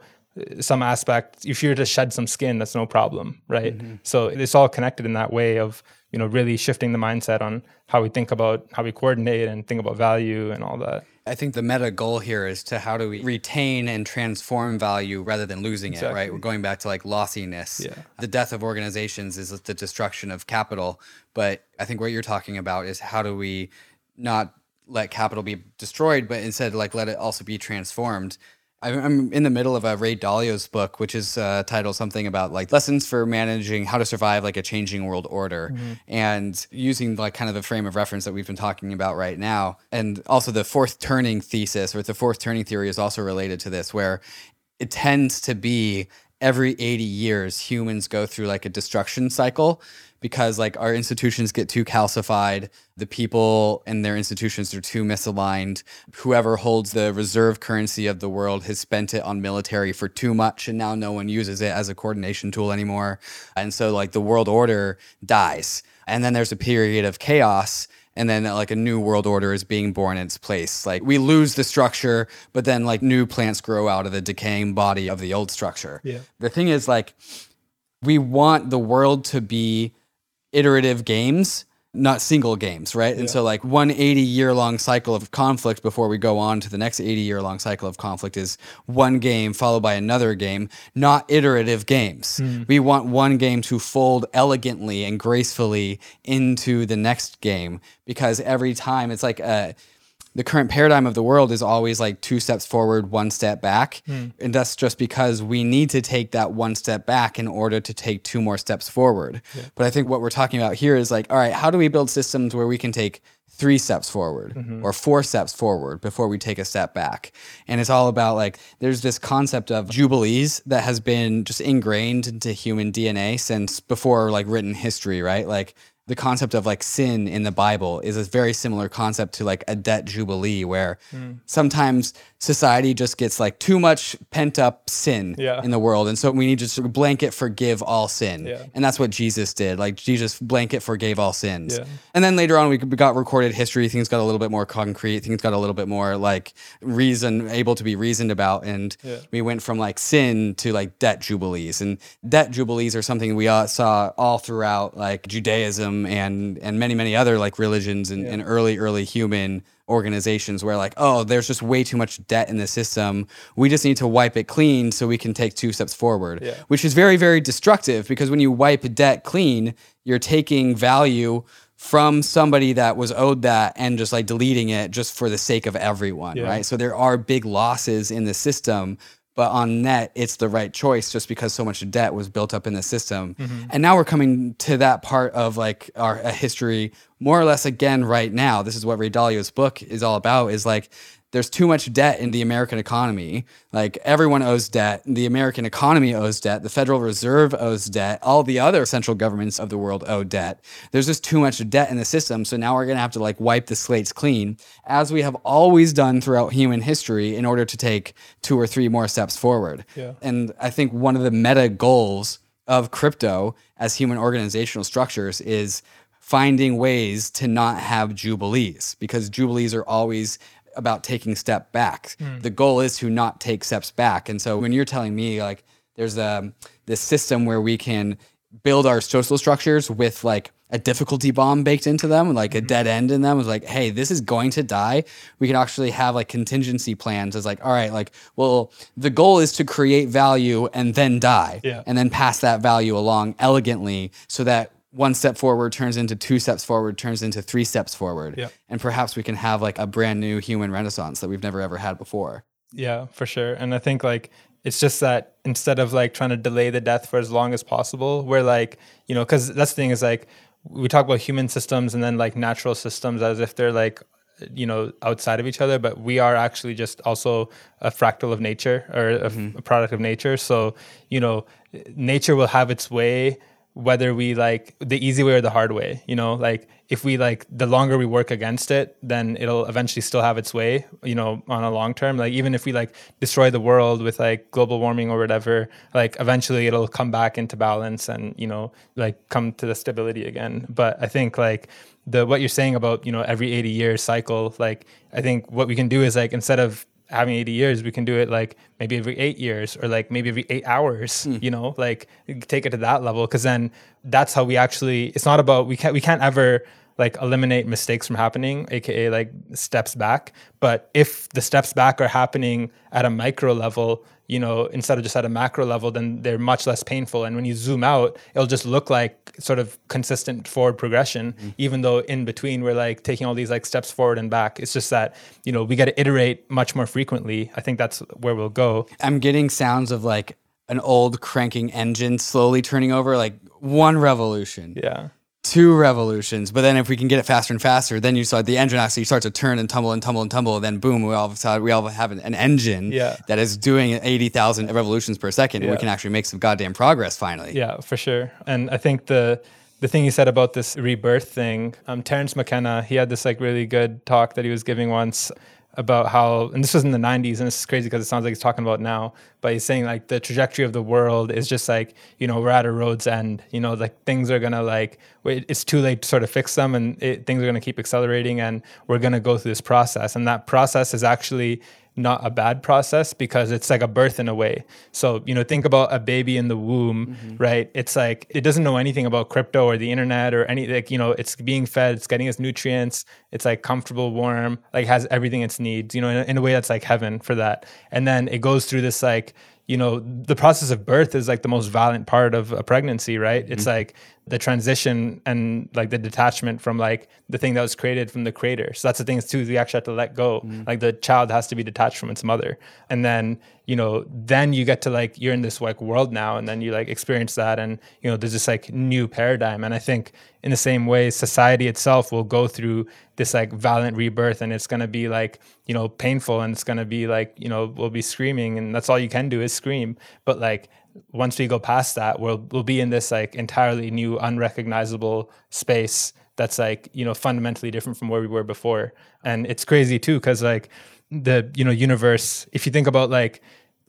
some aspect if you were to shed some skin that's no problem right? Mm-hmm. so it's all connected in that way of you know really shifting the mindset on how we think about how we coordinate and think about value and all that I think the meta goal here is to how do we retain and transform value rather than losing exactly. it, right? We're going back to like lossiness. Yeah. The death of organizations is the destruction of capital. But I think what you're talking about is how do we not let capital be destroyed, but instead like let it also be transformed I'm in the middle of a Ray Dalio's book, which is uh, titled something about like lessons for managing how to survive like a changing world order, mm-hmm. and using like kind of the frame of reference that we've been talking about right now, and also the fourth turning thesis or the fourth turning theory is also related to this, where it tends to be every 80 years humans go through like a destruction cycle because like our institutions get too calcified the people in their institutions are too misaligned whoever holds the reserve currency of the world has spent it on military for too much and now no one uses it as a coordination tool anymore and so like the world order dies and then there's a period of chaos and then like a new world order is being born in its place. Like we lose the structure, but then like new plants grow out of the decaying body of the old structure. Yeah. The thing is like we want the world to be iterative games not single games, right? Yeah. And so like one 80 year long cycle of conflict before we go on to the next 80 year long cycle of conflict is one game followed by another game, not iterative games. Mm. We want one game to fold elegantly and gracefully into the next game because every time it's like a the current paradigm of the world is always like two steps forward, one step back. Hmm. And that's just because we need to take that one step back in order to take two more steps forward. But I think what we're talking about here is like, all right, how do we build systems where we can take three steps forward Mm-hmm. or four steps forward before we take a step back? And it's all about like, there's this concept of jubilees that has been just ingrained into human DNA since before like written history, right? Like, the concept of like sin in the Bible is a very similar concept to like a debt jubilee, where Hmm. sometimes society just gets like too much pent up sin Yeah. in the world. And so we need to sort of blanket forgive all sin. Yeah. And that's what Jesus did. Like Jesus blanket forgave all sins. Yeah. And then later on, we got recorded history. Things got a little bit more concrete. Things got a little bit more like reason, able to be reasoned about. And we went from like sin to like debt jubilees. And debt jubilees are something we all saw all throughout like Judaism and and many many other like religions and, and early early human organizations where like oh there's just way too much debt in the system we just need to wipe it clean so we can take two steps forward Yeah. which is very very destructive because when you wipe debt clean you're taking value from somebody that was owed that and just like deleting it just for the sake of everyone Yeah. right so there are big losses in the system but on net it's the right choice just because so much debt was built up in the system. Mm-hmm. And now we're coming to that part of like our a history more or less again right now. This is what ray dalio's book is all about is like there's too much debt in the American economy. Like everyone owes debt. The American economy owes debt. The Federal Reserve owes debt. All the other central governments of the world owe debt. There's just too much debt in the system. So now we're going to have to like wipe the slates clean, as we have always done throughout human history, in order to take two or three more steps forward. Yeah. And I think one of the meta goals of crypto as human organizational structures is finding ways to not have jubilees because jubilees are always about taking step back. Hmm. The goal is to not take steps back. And so when you're telling me like there's a this system where we can build our social structures with like a difficulty bomb baked into them, like a hmm. dead end in them, is like, hey, this is going to die. We can actually have like contingency plans. As like, all right, like, well, the goal is to create value and then die, Yeah. and then pass that value along elegantly, so that one step forward turns into two steps forward, turns into three steps forward, Yeah. and perhaps we can have like a brand new human renaissance that we've never ever had before. Yeah, for sure. And I think like it's just that instead of like trying to delay the death for as long as possible, we're like, you know, because that's the thing is like we talk about human systems and then like natural systems as if they're like you know outside of each other but we are actually just also a fractal of nature or a mm-hmm. product of nature so you know nature will have its way whether we like the easy way or the hard way you know? Like if we like the longer we work against it then it'll eventually still have its way you know on a long term. Like even if we like destroy the world with like global warming or whatever like eventually it'll come back into balance and you know like come to the stability again. But i think like the what you're saying about you know every 80 year cycle like i think what we can do is like instead of having 80 years we can do it like maybe every eight years or like maybe every eight hours hmm. you know? Like take it to that level because then that's how we actually it's not about we can't we can't ever like eliminate mistakes from happening aka like steps back. But if the steps back are happening at a micro level you know instead of just at a macro level then they're much less painful. And when you zoom out it'll just look like sort of consistent forward progression mm-hmm. even though in between we're like taking all these like steps forward and back. It's just that you know we got to iterate much more frequently. I think that's where we'll go. I'm getting sounds of like an old cranking engine slowly turning over, like one revolution, yeah two revolutions. But then if we can get it faster and faster, then you start the engine actually starts to turn and tumble and tumble and tumble. And then boom, we all of a sudden we all have an, an engine Yeah. that is doing 80,000 revolutions per second. And we can actually make some goddamn progress finally. Yeah, for sure. And I think the the thing you said about this rebirth thing, um, Terence McKenna, he had this like really good talk that he was giving once about how, and this was in the 90s, and this is crazy because it sounds like he's talking about now, but he's saying like the trajectory of the world is just like, you know, we're at a road's end, you know, like things are gonna like, it's too late to sort of fix them and it, things are gonna keep accelerating and we're gonna go through this process. And that process is actually not a bad process because it's like a birth in a way. So, you know, think about a baby in the womb, mm-hmm. right? It's like it doesn't know anything about crypto or the internet or any like, you know, it's being fed, it's getting its nutrients, it's like comfortable, warm, like has everything it needs, you know, in a, in a way that's like heaven for that. And then it goes through this like you know, the process of birth is like the most violent part of a pregnancy, right? Mm-hmm. It's like the transition and like the detachment from like the thing that was created from the creator. So that's the thing too, we actually have to let go. Mm-hmm. Like the child has to be detached from its mother. And then, you know, then you get to like, you're in this like world now and then you like experience that. And, you know, there's this like new paradigm. And I think in the same way, society itself will go through this like violent rebirth and it's going to be like, you know, painful and it's going to be like, you know, we'll be screaming and that's all you can do is scream. But like, once we go past that, we'll we'll be in this like entirely new, unrecognizable space that's like you know fundamentally different from where we were before. And it's crazy too, because like the you know universe, if you think about like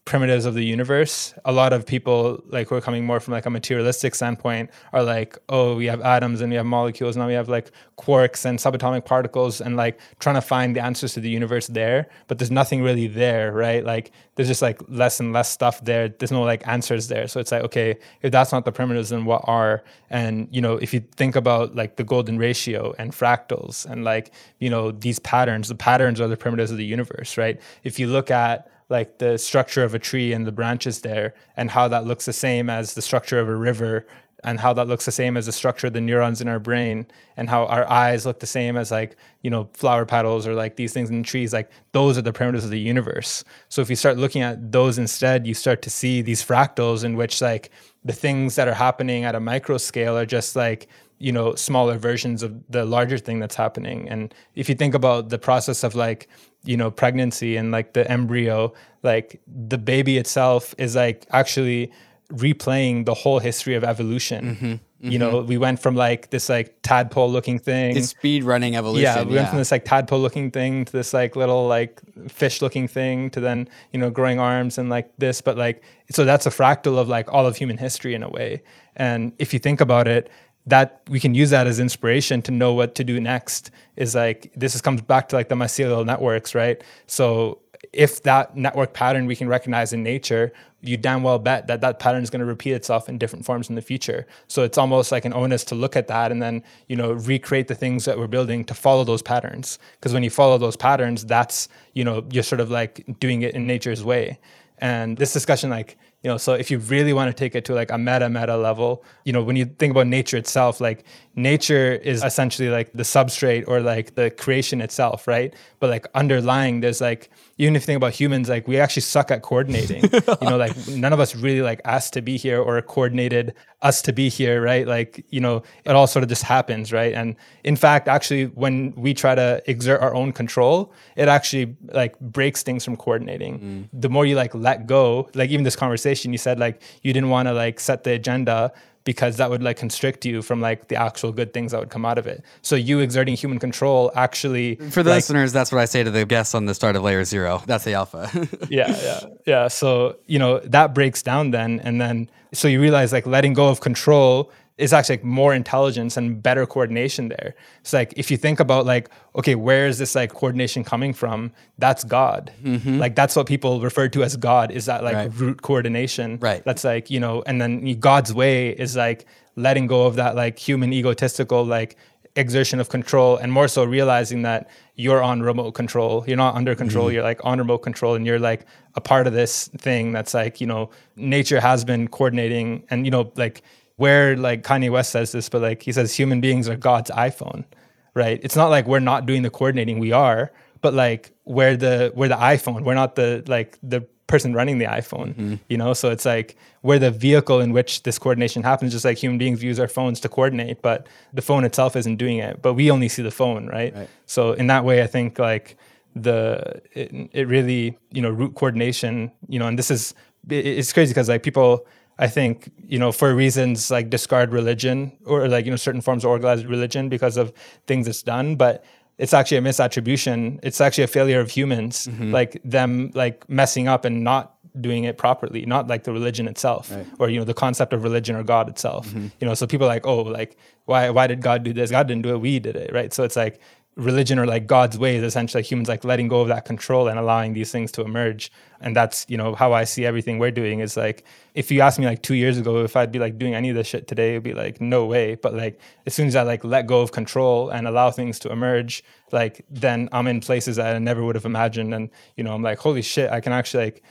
primitives of the universe a lot of people like who are coming more from like a materialistic standpoint are like oh we have atoms and we have molecules now we have like quarks and subatomic particles and like trying to find the answers to the universe there but there's nothing really there right? Like there's just like less and less stuff there. There's no like answers there. So it's like okay if that's not the primitives then what are? And you know if you think about like the golden ratio and fractals and like you know these patterns the patterns are the primitives of the universe right? If you look at like the structure of a tree and the branches there and how that looks the same as the structure of a river and how that looks the same as the structure of the neurons in our brain and how our eyes look the same as like you know flower petals or like these things in trees like those are the primitives of the universe. So if you start looking at those instead you start to see these fractals in which like the things that are happening at a micro scale are just like you know smaller versions of the larger thing that's happening and if you think about the process of like you know pregnancy and like the embryo like the baby itself is like actually replaying the whole history of evolution mm-hmm, mm-hmm. you know we went from like this like tadpole looking thing it's speed running evolution yeah we yeah. went from this like tadpole looking thing to this like little like fish looking thing to then you know growing arms and like this but like so that's a fractal of like all of human history in a way and if you think about it that we can use that as inspiration to know what to do next is like this is, comes back to like the mycelial networks right? So if that network pattern we can recognize in nature you damn well bet that that pattern is going to repeat itself in different forms in the future. So it's almost like an onus to look at that and then you know recreate the things that we're building to follow those patterns. Because when you follow those patterns that's you know you're sort of like doing it in nature's way. And this discussion like you know so if you really want to take it to like a meta meta level you know when you think about nature itself like nature is essentially like the substrate or like the creation itself right? But like underlying there's like even if you think about humans like we actually suck at coordinating. You know like none of us really like asked to be here or coordinated us to be here right? Like you know it all sort of just happens right? And in fact actually when we try to exert our own control it actually like breaks things from coordinating. Mm. the more you like let go like even this conversation you said like you didn't want to like set the agenda because that would like constrict you from like the actual good things that would come out of it. So you exerting human control actually For the like, listeners, that's what I say to the guests on the start of layer 0. That's the alpha. yeah, yeah. Yeah, so, you know, that breaks down then and then so you realize like letting go of control is actually like more intelligence and better coordination there. It's like if you think about like, okay, where is this like coordination coming from? That's God. Mm-hmm. Like that's what people refer to as God is that like right. root coordination. Right. That's like, you know, and then God's way is like letting go of that like human egotistical like exertion of control and more so realizing that you're on remote control. You're not under control. Mm-hmm. You're like on remote control and you're like a part of this thing that's like, you know, nature has been coordinating and, you know, like where like Kanye West says this, but like he says human beings are God's iPhone, right? It's not like we're not doing the coordinating, we are, but like we're the we're the iPhone. We're not the like the person running the iPhone, mm-hmm. you know? So it's like we're the vehicle in which this coordination happens, just like human beings use our phones to coordinate, but the phone itself isn't doing it. But we only see the phone, right? right. So in that way, I think like the it, it really, you know, root coordination, you know, and this is it's crazy because like people I think, you know, for reasons like discard religion or like, you know, certain forms of organized religion because of things it's done. But it's actually a misattribution. It's actually a failure of humans, mm-hmm. like them like messing up and not doing it properly, not like the religion itself right. or, you know, the concept of religion or God itself. Mm-hmm. You know, so people are like, oh, like, why why did God do this? God didn't do it, we did it, right? So it's like religion or like God's ways, essentially humans like letting go of that control and allowing these things to emerge. And that's, you know, how I see everything we're doing is like, if you asked me like two years ago if I'd be like doing any of this shit today, it'd be like, no way. But like, as soon as I like let go of control and allow things to emerge, like, then I'm in places that I never would have imagined. And, you know, I'm like, holy shit, I can actually like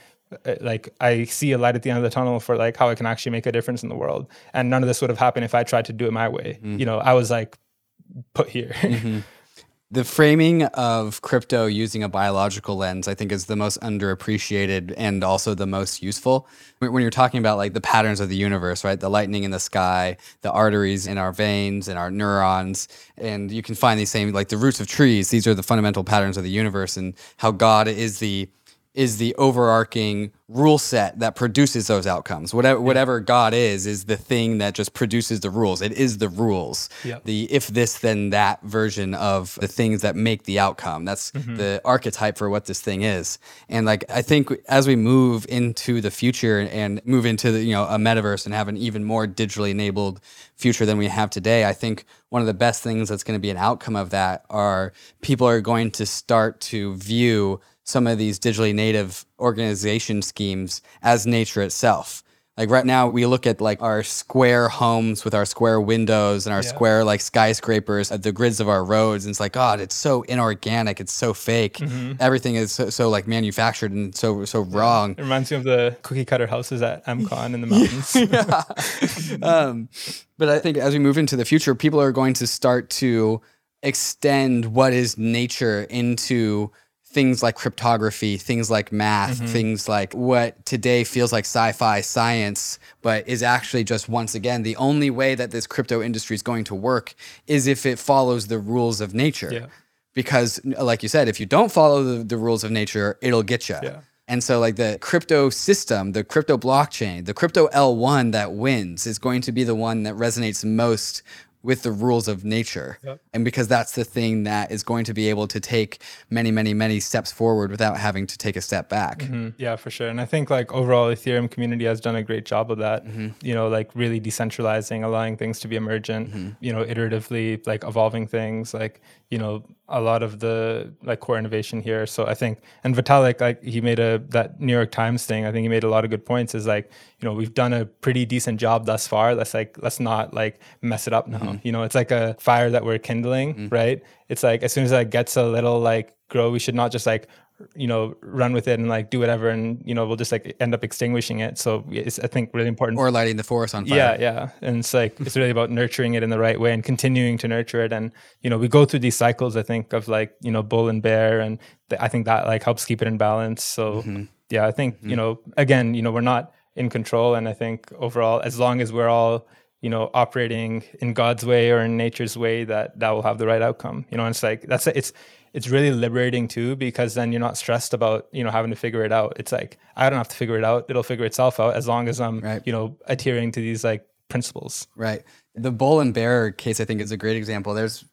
uh, like I see a light at the end of the tunnel for like how I can actually make a difference in the world. And none of this would have happened if I tried to do it my way. Mm. You know, I was like put here. Mm-hmm. The framing of crypto using a biological lens, I think, is the most underappreciated and also the most useful. When you're talking about like the patterns of the universe, right? The lightning in the sky, the arteries in our veins and our neurons, and you can find these same like the roots of trees. These are the fundamental patterns of the universe and how God is the is the overarching rule set that produces those outcomes. Whatever whatever God is is the thing that just produces the rules. It is the rules. Yep. The if this then that version of the things that make the outcome. That's mm-hmm. the archetype for what this thing is. And like I think as we move into the future and move into the you know a metaverse and have an even more digitally enabled future than we have today, I think one of the best things that's going to be an outcome of that are people are going to start to view some of these digitally native organization schemes as nature itself. Like right now, we look at like our square homes with our square windows and our Yeah. square like skyscrapers at the grids of our roads, and it's like, God, it's so inorganic, it's so fake. Everything is so, so like manufactured and so so wrong. It reminds me of the cookie cutter houses at MCon in the mountains. um, but I think as we move into the future, people are going to start to extend what is nature into things like cryptography, things like math, mm-hmm. things like what today feels like sci-fi science, but is actually just once again the only way that this crypto industry is going to work is if it follows the rules of nature. Yeah. Because, like you said, if you don't follow the, the rules of nature, it'll get you. Yeah. And so, like the crypto system, the crypto blockchain, the crypto L1 that wins is going to be the one that resonates most with the rules of nature. Yep. And because that's the thing that is going to be able to take many, many, many steps forward without having to take a step back. Mm, yeah, for sure. And I think like overall Ethereum community has done a great job of that. You know, like really decentralizing, allowing things to be emergent, you know, iteratively like evolving things, like, you know, a lot of the like core innovation here. So I think and Vitalik, like he made a that New York Times thing, I think he made a lot of good points is like, you know, we've done a pretty decent job thus far. Let's like let's not like mess it up now. Mm-hmm. You know, it's like a fire that we're kindling, mm-hmm. right? It's like as soon as that gets a little like grow, we should not just like you know run with it and like do whatever and you know we'll just like end up extinguishing it. So it's i think really important. Or lighting the forest on fire. yeah yeah. And it's like it's really about nurturing it in the right way and continuing to nurture it. And you know we go through these cycles i think of like you know bull and bear and th- i think that like helps keep it in balance. So mm-hmm. yeah i think you mm-hmm. know again you know we're not in control. And i think overall as long as we're all you know operating in god's way or in nature's way that that will have the right outcome. You know and it's like that's it's it's really liberating too because then you're not stressed about you know having to figure it out it's like i don't have to figure it out it'll figure itself out as long as i'm Right. you know adhering to these like principles Right. The bull and bear case, I think, is a great example. There's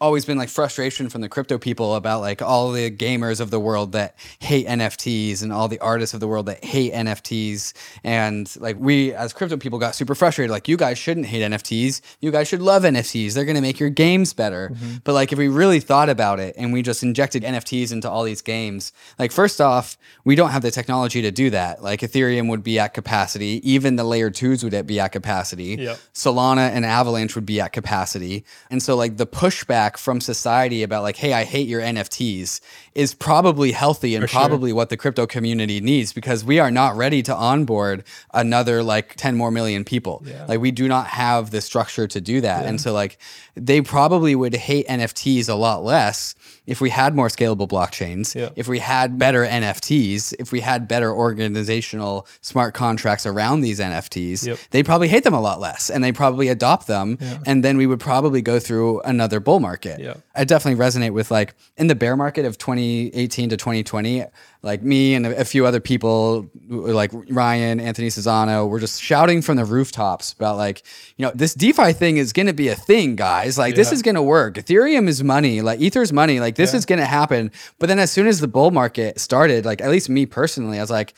always been like frustration from the crypto people about like all the gamers of the world that hate NFTs and all the artists of the world that hate NFTs. And like we as crypto people got super frustrated. Like, you guys shouldn't hate NFTs. You guys should love NFTs. They're going to make your games better. Mm-hmm. But like, if we really thought about it and we just injected NFTs into all these games, like, first off, we don't have the technology to do that. Like, Ethereum would be at capacity, even the layer twos would be at capacity. Yep. Solana and Avalanche would be at capacity. And so like the pushback from society about like, hey, I hate your NFTs is probably healthy and For sure. probably what the crypto community needs because we are not ready to onboard another like 10 more million people. Yeah. Like we do not have the structure to do that. And so like they probably would hate NFTs a lot less if we had more scalable blockchains, Yeah. if we had better NFTs, if we had better organizational smart contracts around these NFTs, Yep. they probably hate them a lot less and they probably adopt them. And then we would probably go through another bull market. Yeah. I definitely resonate with like in the bear market of 2018 to 2020, like me and a, few other people, like Ryan, Anthony Sassano, were just shouting from the rooftops about like, you know, this DeFi thing is going to be a thing, guys. Like, this is going to work. Ethereum is money, like Ether's money. Like, this Yeah. is going to happen. But then as soon as the bull market started, like, at least me personally, I was like,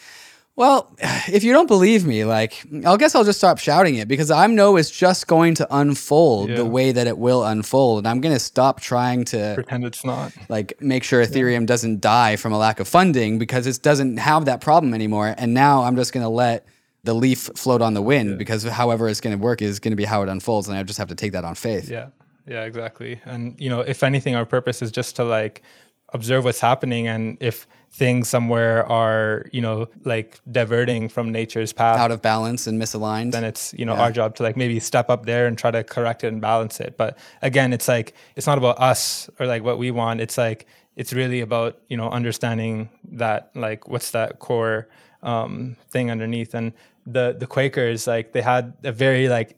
well, if you don't believe me, like, I guess I'll just stop shouting it because I know it's just going to unfold Yeah. the way that it will unfold. And I'm going to stop trying to pretend it's not like make sure Ethereum doesn't die from a lack of funding because it doesn't have that problem anymore. And now I'm just going to let the leaf float on the wind because however it's going to work is going to be how it unfolds. And I just have to take that on faith. Yeah, yeah, exactly. And you know, if anything, our purpose is just to like observe what's happening and if things somewhere are you know like diverting from nature's path out of balance and misaligned. then it's you know yeah. our job to like maybe step up there and try to correct it and balance it. But again it's like it's not about us or like what we want. It's like it's really about you know understanding that like what's that core um, thing underneath. And the the quakers like they had a very like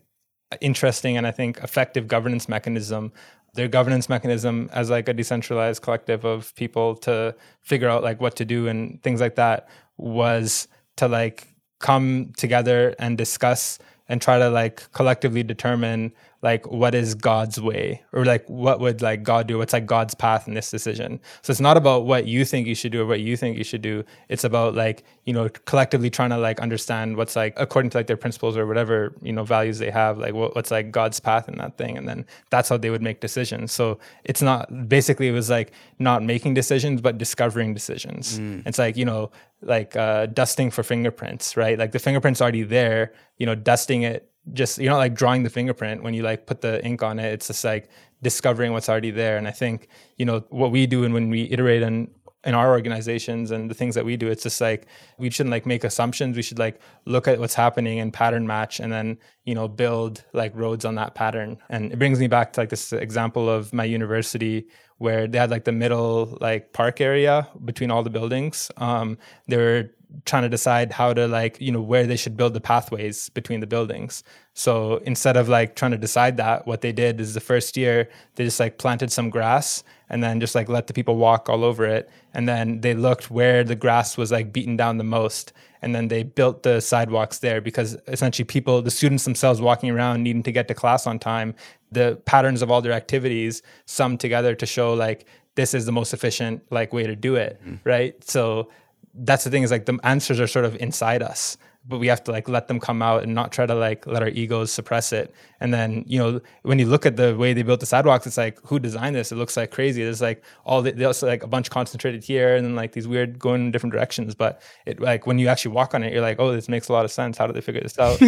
interesting and i think effective governance mechanism their governance mechanism as like a decentralized collective of people to figure out like what to do and things like that was to like come together and discuss and try to like collectively determine like what is God's way or like what would like God do? What's like God's path in this decision? So it's not about what you think you should do or what you think you should do. It's about like, you know, collectively trying to like understand what's like according to like their principles or whatever, you know, values they have, like what, what's like God's path in that thing. And then that's how they would make decisions. So it's not basically it was like not making decisions, but discovering decisions. Mm. It's like, you know, like uh, dusting for fingerprints, right? Like the fingerprint's already there, you know, dusting it just you're not like drawing the fingerprint when you like put the ink on it. It's just like discovering what's already there. And i think you know what we do and when we iterate in in our organizations and the things that we do it's just like we shouldn't like make assumptions. We should like look at what's happening and pattern match and then you know build like roads on that pattern. And it brings me back to like this example of my university where they had like the middle like park area between all the buildings. Um they were trying to decide how to like you know where they should build the pathways between the buildings. So instead of like trying to decide that what they did is the first year they just like planted some grass and then just like let the people walk all over it. And then they looked where the grass was like beaten down the most. And then they built the sidewalks there because essentially people the students themselves walking around needing to get to class on time the patterns of all their activities summed together to show like this is the most efficient like way to do it mm-hmm. right? So that's the thing is like the answers are sort of inside us but we have to like let them come out and not try to like let our egos suppress it. And then, you know, when you look at the way they built the sidewalks, it's like, who designed this? It looks like crazy. There's like all the, there's like a bunch concentrated here and then like these weird going in different directions. But it like when you actually walk on it, you're like, oh, this makes a lot of sense. How did they figure this out?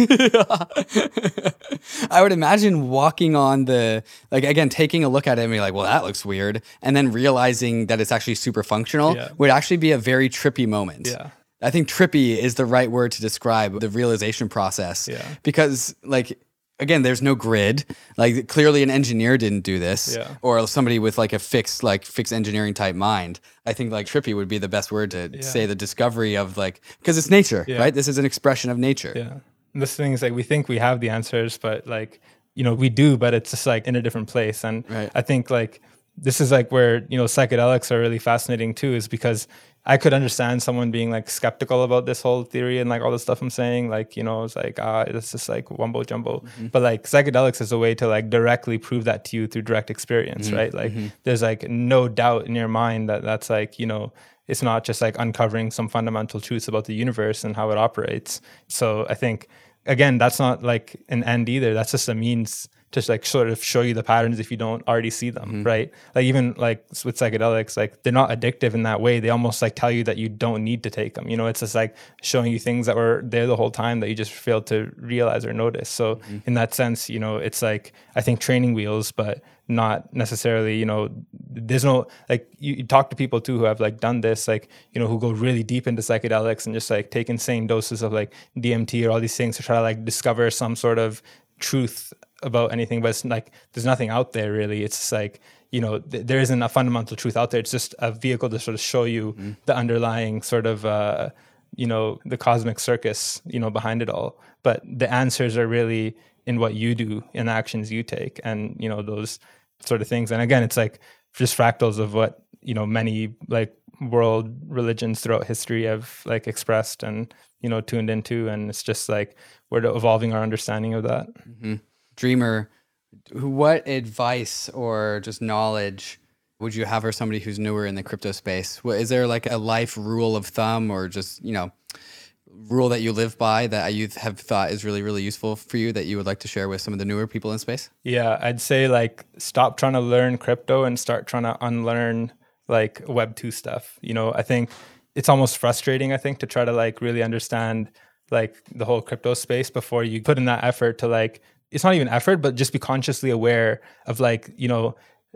I would imagine walking on the, like, again, taking a look at it and be like, well, that looks weird. And then realizing that it's actually super functional yeah. would actually be a very trippy moment. Yeah. I think trippy is the right word to describe the realization process. Yeah. Because like again, there's no grid. Like clearly an engineer didn't do this. Yeah. Or somebody with like a fixed like fixed engineering type mind. I think like trippy would be the best word to yeah. say the discovery of like because it's nature, yeah. right? This is an expression of nature. Yeah. And this thing is like we think we have the answers, but like, you know, we do, but it's just like in a different place. And right. I think like this is like where, you know, psychedelics are really fascinating too, is because I could understand someone being like skeptical about this whole theory and like all the stuff I'm saying. Like, you know, it's like, ah, it's just like wumbo jumbo. Mm-hmm. But like psychedelics is a way to like directly prove that to you through direct experience, mm-hmm. right? Like, mm-hmm. there's like no doubt in your mind that that's like, you know, it's not just like uncovering some fundamental truths about the universe and how it operates. So I think, again, that's not like an end either. That's just a means to like sort of show you the patterns if you don't already see them, mm-hmm. right? Like even like with psychedelics, like they're not addictive in that way. They almost like tell you that you don't need to take them. You know, it's just like showing you things that were there the whole time that you just failed to realize or notice. So mm-hmm. in that sense, you know, it's like I think training wheels, but not necessarily, you know, there's no like you, you, talk to people too who have like done this, like, you know, who go really deep into psychedelics and just like take insane doses of like DMT or all these things to try to like discover some sort of truth about anything, but it's like there's nothing out there really. It's just like you know th- there isn't a fundamental truth out there. It's just a vehicle to sort of show you mm. the underlying sort of uh, you know the cosmic circus you know behind it all. But the answers are really in what you do, in the actions you take, and you know those sort of things. And again, it's like just fractals of what you know many like world religions throughout history have like expressed and you know tuned into and it's just like we're evolving our understanding of that mm-hmm dreamer, what advice or just knowledge would you have for somebody who's newer in the crypto space? Is there like a life rule of thumb or just, you know, rule that you live by that you have thought is really, really useful for you that you would like to share with some of the newer people in space? Yeah, I'd say like stop trying to learn crypto and start trying to unlearn like Web 2 stuff. You know, I think it's almost frustrating, I think, to try to like really understand like the whole crypto space before you put in that effort to like it's not even effort, but just be consciously aware of like, you know,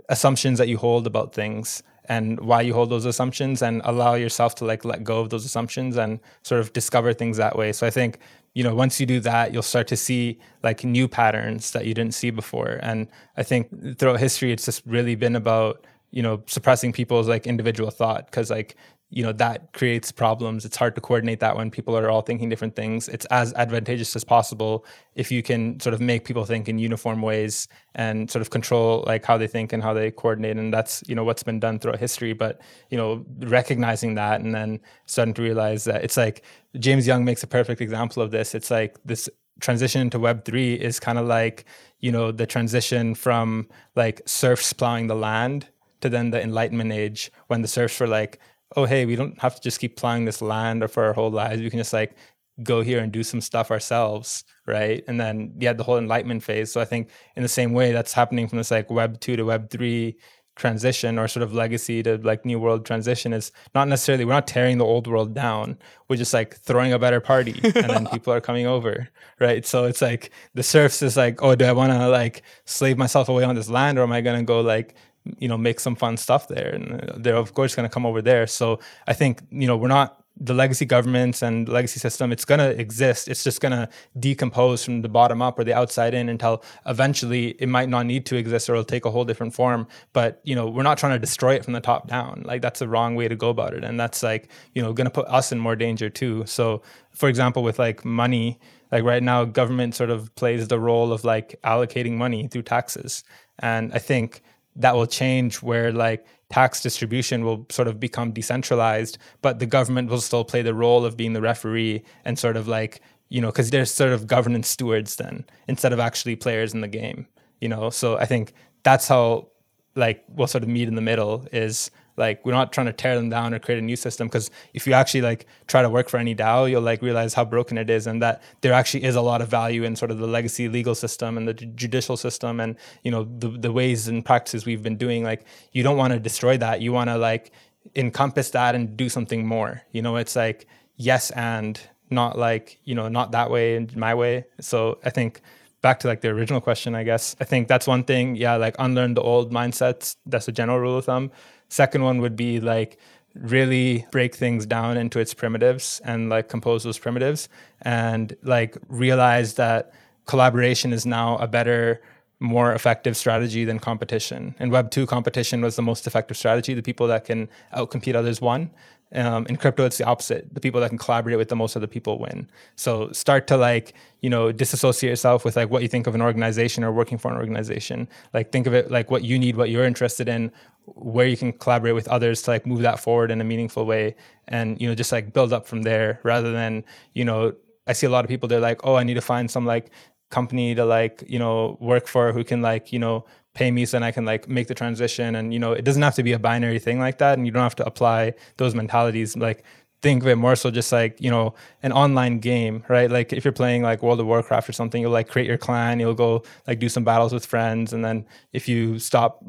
assumptions that you hold about things and why you hold those assumptions and allow yourself to like let go of those assumptions and sort of discover things that way. So I think you know once you do that you'll start to see like new patterns that you didn't see before and i think throughout history it's just really been about you know suppressing people's like individual thought because like you know that creates problems. It's hard to coordinate that when people are all thinking different things. It's as advantageous as possible if you can sort of make people think in uniform ways and sort of control like how they think and how they coordinate. And that's you know what's been done throughout history. But you know recognizing that and then starting to realize that it's like james young makes a perfect example of this. It's like this transition into web 3 is kind of like you know the transition from like serfs plowing the land to then the enlightenment age when the serfs were like oh hey we don't have to just keep plowing this land or for our whole lives. We can just like go here and do some stuff ourselves right? And then yeah the whole enlightenment phase. So i think in the same way that's happening from this like web 2 to web 3 transition or sort of legacy to like new world transition is not necessarily we're not tearing the old world down. We're just like throwing a better party and then people are coming over right? So it's like the serfs is like oh do i want to like slave myself away on this land or am i going to go like you know make some fun stuff there and they're of course going to come over there. So i think you know we're not the legacy governments and legacy system it's going to exist. It's just going to decompose from the bottom up or the outside in until eventually it might not need to exist or it'll take a whole different form. But you know we're not trying to destroy it from the top down. Like that's the wrong way to go about it. And that's like you know going to put us in more danger too. So for example with like money like right now government sort of plays the role of like allocating money through taxes. And i think that will change where like tax distribution will sort of become decentralized, but the government will still play the role of being the referee and sort of like, you know, because they're sort of governance stewards then instead of actually players in the game, you know? So I think that's how like we'll sort of meet in the middle is like we're not trying to tear them down or create a new system because if you actually like try to work for any DAO, you'll like realize how broken it is and that there actually is a lot of value in sort of the legacy legal system and the judicial system and you know the the ways and practices we've been doing. Like you don't want to destroy that. You want to like encompass that and do something more. You know, it's like yes and not like you know not that way and my way. So I think back to like the original question, I guess I think that's one thing. Yeah, like unlearn the old mindsets. That's a general rule of thumb. Second one would be like really break things down into its primitives and like compose those primitives and like realize that collaboration is now a better more effective strategy than competition. And Web 2, competition was the most effective strategy. The people that can outcompete others won. Um, in crypto, it's the opposite. The people that can collaborate with the most other people win. So start to like, you know, disassociate yourself with like what you think of an organization or working for an organization. Like think of it like what you need, what you're interested in, where you can collaborate with others to like move that forward in a meaningful way. And, you know, just like build up from there rather than, you know, I see a lot of people, they're like, oh, I need to find some like company to like, you know, work for who can like, you know, pay me so then I can like make the transition. And, you know, it doesn't have to be a binary thing like that. And you don't have to apply those mentalities. Like think of it more so just like you know an online game right? Like if you're playing like world of warcraft or something you'll like create your clan you'll go like do some battles with friends and then if you stop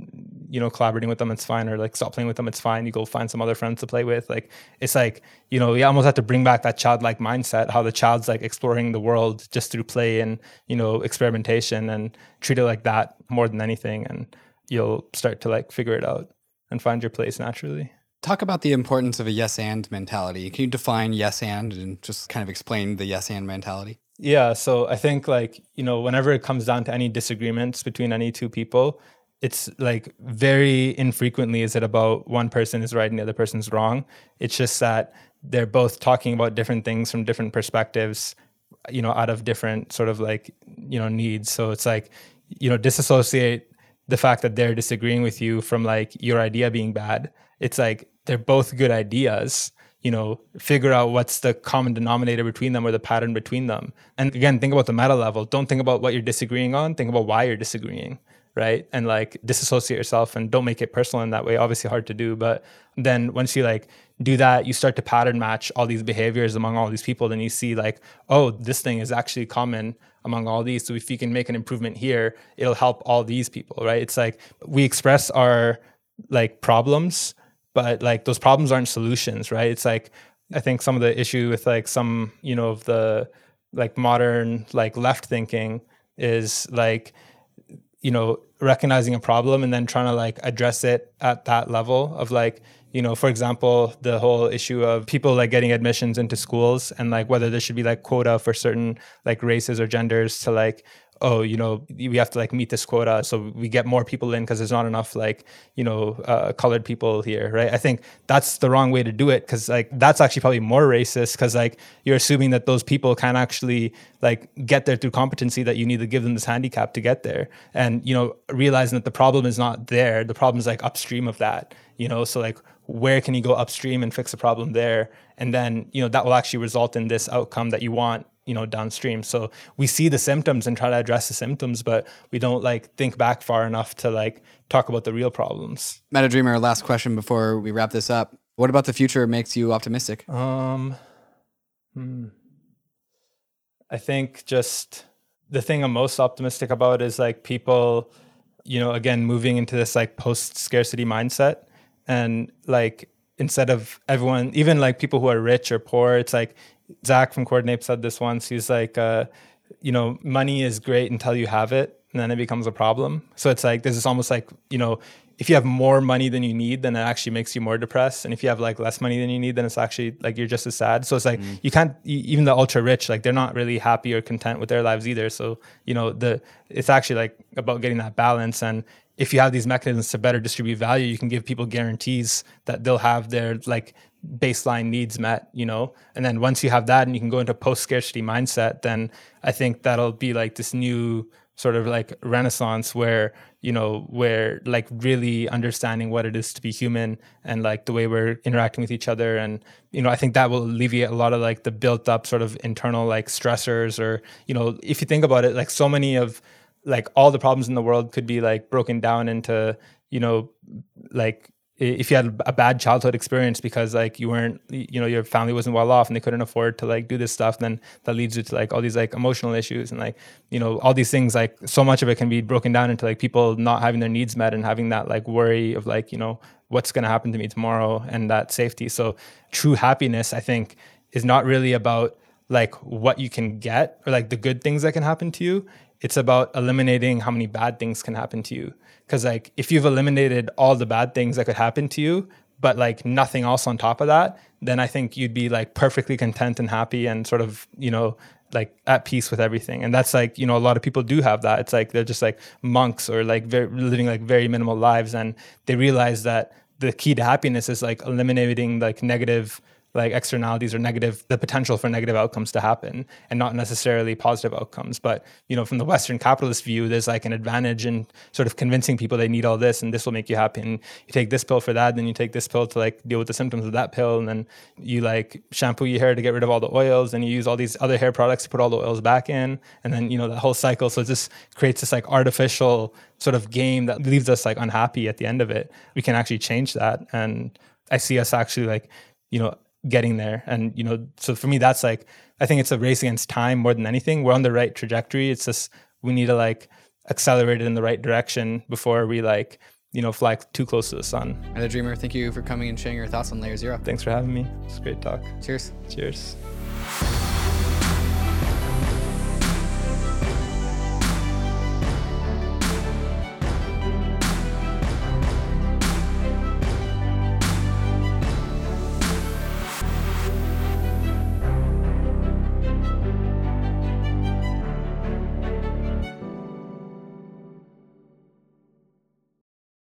you know collaborating with them it's fine or like stop playing with them it's fine you go find some other friends to play with. Like it's like you know you almost have to bring back that childlike mindset how the child's like exploring the world just through play and you know experimentation and treat it like that more than anything and you'll start to like figure it out and find your place naturally Talk about the importance of a yes and mentality. Can you define yes and and just kind of explain the yes and mentality? Yeah, so I think like, you know, whenever it comes down to any disagreements between any two people, it's like very infrequently is it about one person is right and the other person's wrong. It's just that they're both talking about different things from different perspectives, you know, out of different sort of like, you know, needs. So it's like, you know, disassociate the fact that they're disagreeing with you from like your idea being bad. It's like they're both good ideas you know figure out what's the common denominator between them or the pattern between them. And again think about the meta level. Don't think about what you're disagreeing on. Think about why you're disagreeing right? And like disassociate yourself and don't make it personal in that way. Obviously hard to do but then once you like do that you start to pattern match all these behaviors among all these people. Then you see like oh this thing is actually common among all these. So if you can make an improvement here it'll help all these people right? It's like we express our like problems but like those problems aren't solutions right? It's like i think some of the issue with like some you know of the like modern like left thinking is like you know recognizing a problem and then trying to like address it at that level of like you know for example the whole issue of people like getting admissions into schools and like whether there should be like quota for certain like races or genders to like oh, you know, we have to like meet this quota, so we get more people in because there's not enough like you know uh, colored people here, right? I think that's the wrong way to do it because like that's actually probably more racist because like you're assuming that those people can actually like get there through competency that you need to give them this handicap to get there, and you know realizing that the problem is not there, the problem is like upstream of that, you know, so like where can you go upstream and fix the problem there? And then you know that will actually result in this outcome that you want you know downstream. So we see the symptoms and try to address the symptoms but we don't like think back far enough to like talk about the real problems. Metadreamer last question before we wrap this up. What about the future makes you optimistic? Um hmm. i think just the thing i'm most optimistic about is like people you know again moving into this like post scarcity mindset. And like instead of everyone even like people who are rich or poor it's like Zach from Coordinape said this once. He's like, uh, you know, money is great until you have it, and then it becomes a problem. So it's like this is almost like you know, if you have more money than you need, then it actually makes you more depressed, and if you have like less money than you need, then it's actually like you're just as sad. So it's like mm. you can't even the ultra rich like they're not really happy or content with their lives either. So you know the it's actually like about getting that balance and if you have these mechanisms to better distribute value, you can give people guarantees that they'll have their like baseline needs met, you know? And then once you have that and you can go into post scarcity mindset, then I think that'll be like this new sort of like renaissance where, you know, where like really understanding what it is to be human and like the way we're interacting with each other. And, you know, I think that will alleviate a lot of like the built up sort of internal like stressors or, you know, if you think about it, like so many of like all the problems in the world could be like broken down into, you know, like if you had a bad childhood experience because like you weren't you know your family wasn't well off and they couldn't afford to like do this stuff then that leads you to like all these like emotional issues and like you know all these things like so much of it can be broken down into like people not having their needs met and having that like worry of like you know what's going to happen to me tomorrow and that safety. So true happiness i think is not really about like what you can get or like the good things that can happen to you it's about eliminating how many bad things can happen to you. Because like if you've eliminated all the bad things that could happen to you but like nothing else on top of that then i think you'd be like perfectly content and happy and sort of you know like at peace with everything. And that's like you know a lot of people do have that. It's like they're just like monks or like very, living like very minimal lives and they realize that the key to happiness is like eliminating like negative like externalities or negative the potential for negative outcomes to happen and not necessarily positive outcomes. But you know from the western capitalist view there's like an advantage in sort of convincing people they need all this and this will make you happy. And you take this pill for that then you take this pill to like deal with the symptoms of that pill. And then you like shampoo your hair to get rid of all the oils and you use all these other hair products to put all the oils back in. And then you know the whole cycle. So it just creates this like artificial sort of game that leaves us like unhappy at the end of it. We can actually change that. And i see us actually like you know getting there. And, you know, so for me, that's like, I think it's a race against time more than anything. We're on the right trajectory. It's just, we need to like accelerate it in the right direction before we like, you know, fly too close to the sun. And the dreamer, thank you for coming and sharing your thoughts on layer zero. Thanks for having me. It's a great talk. Cheers. Cheers.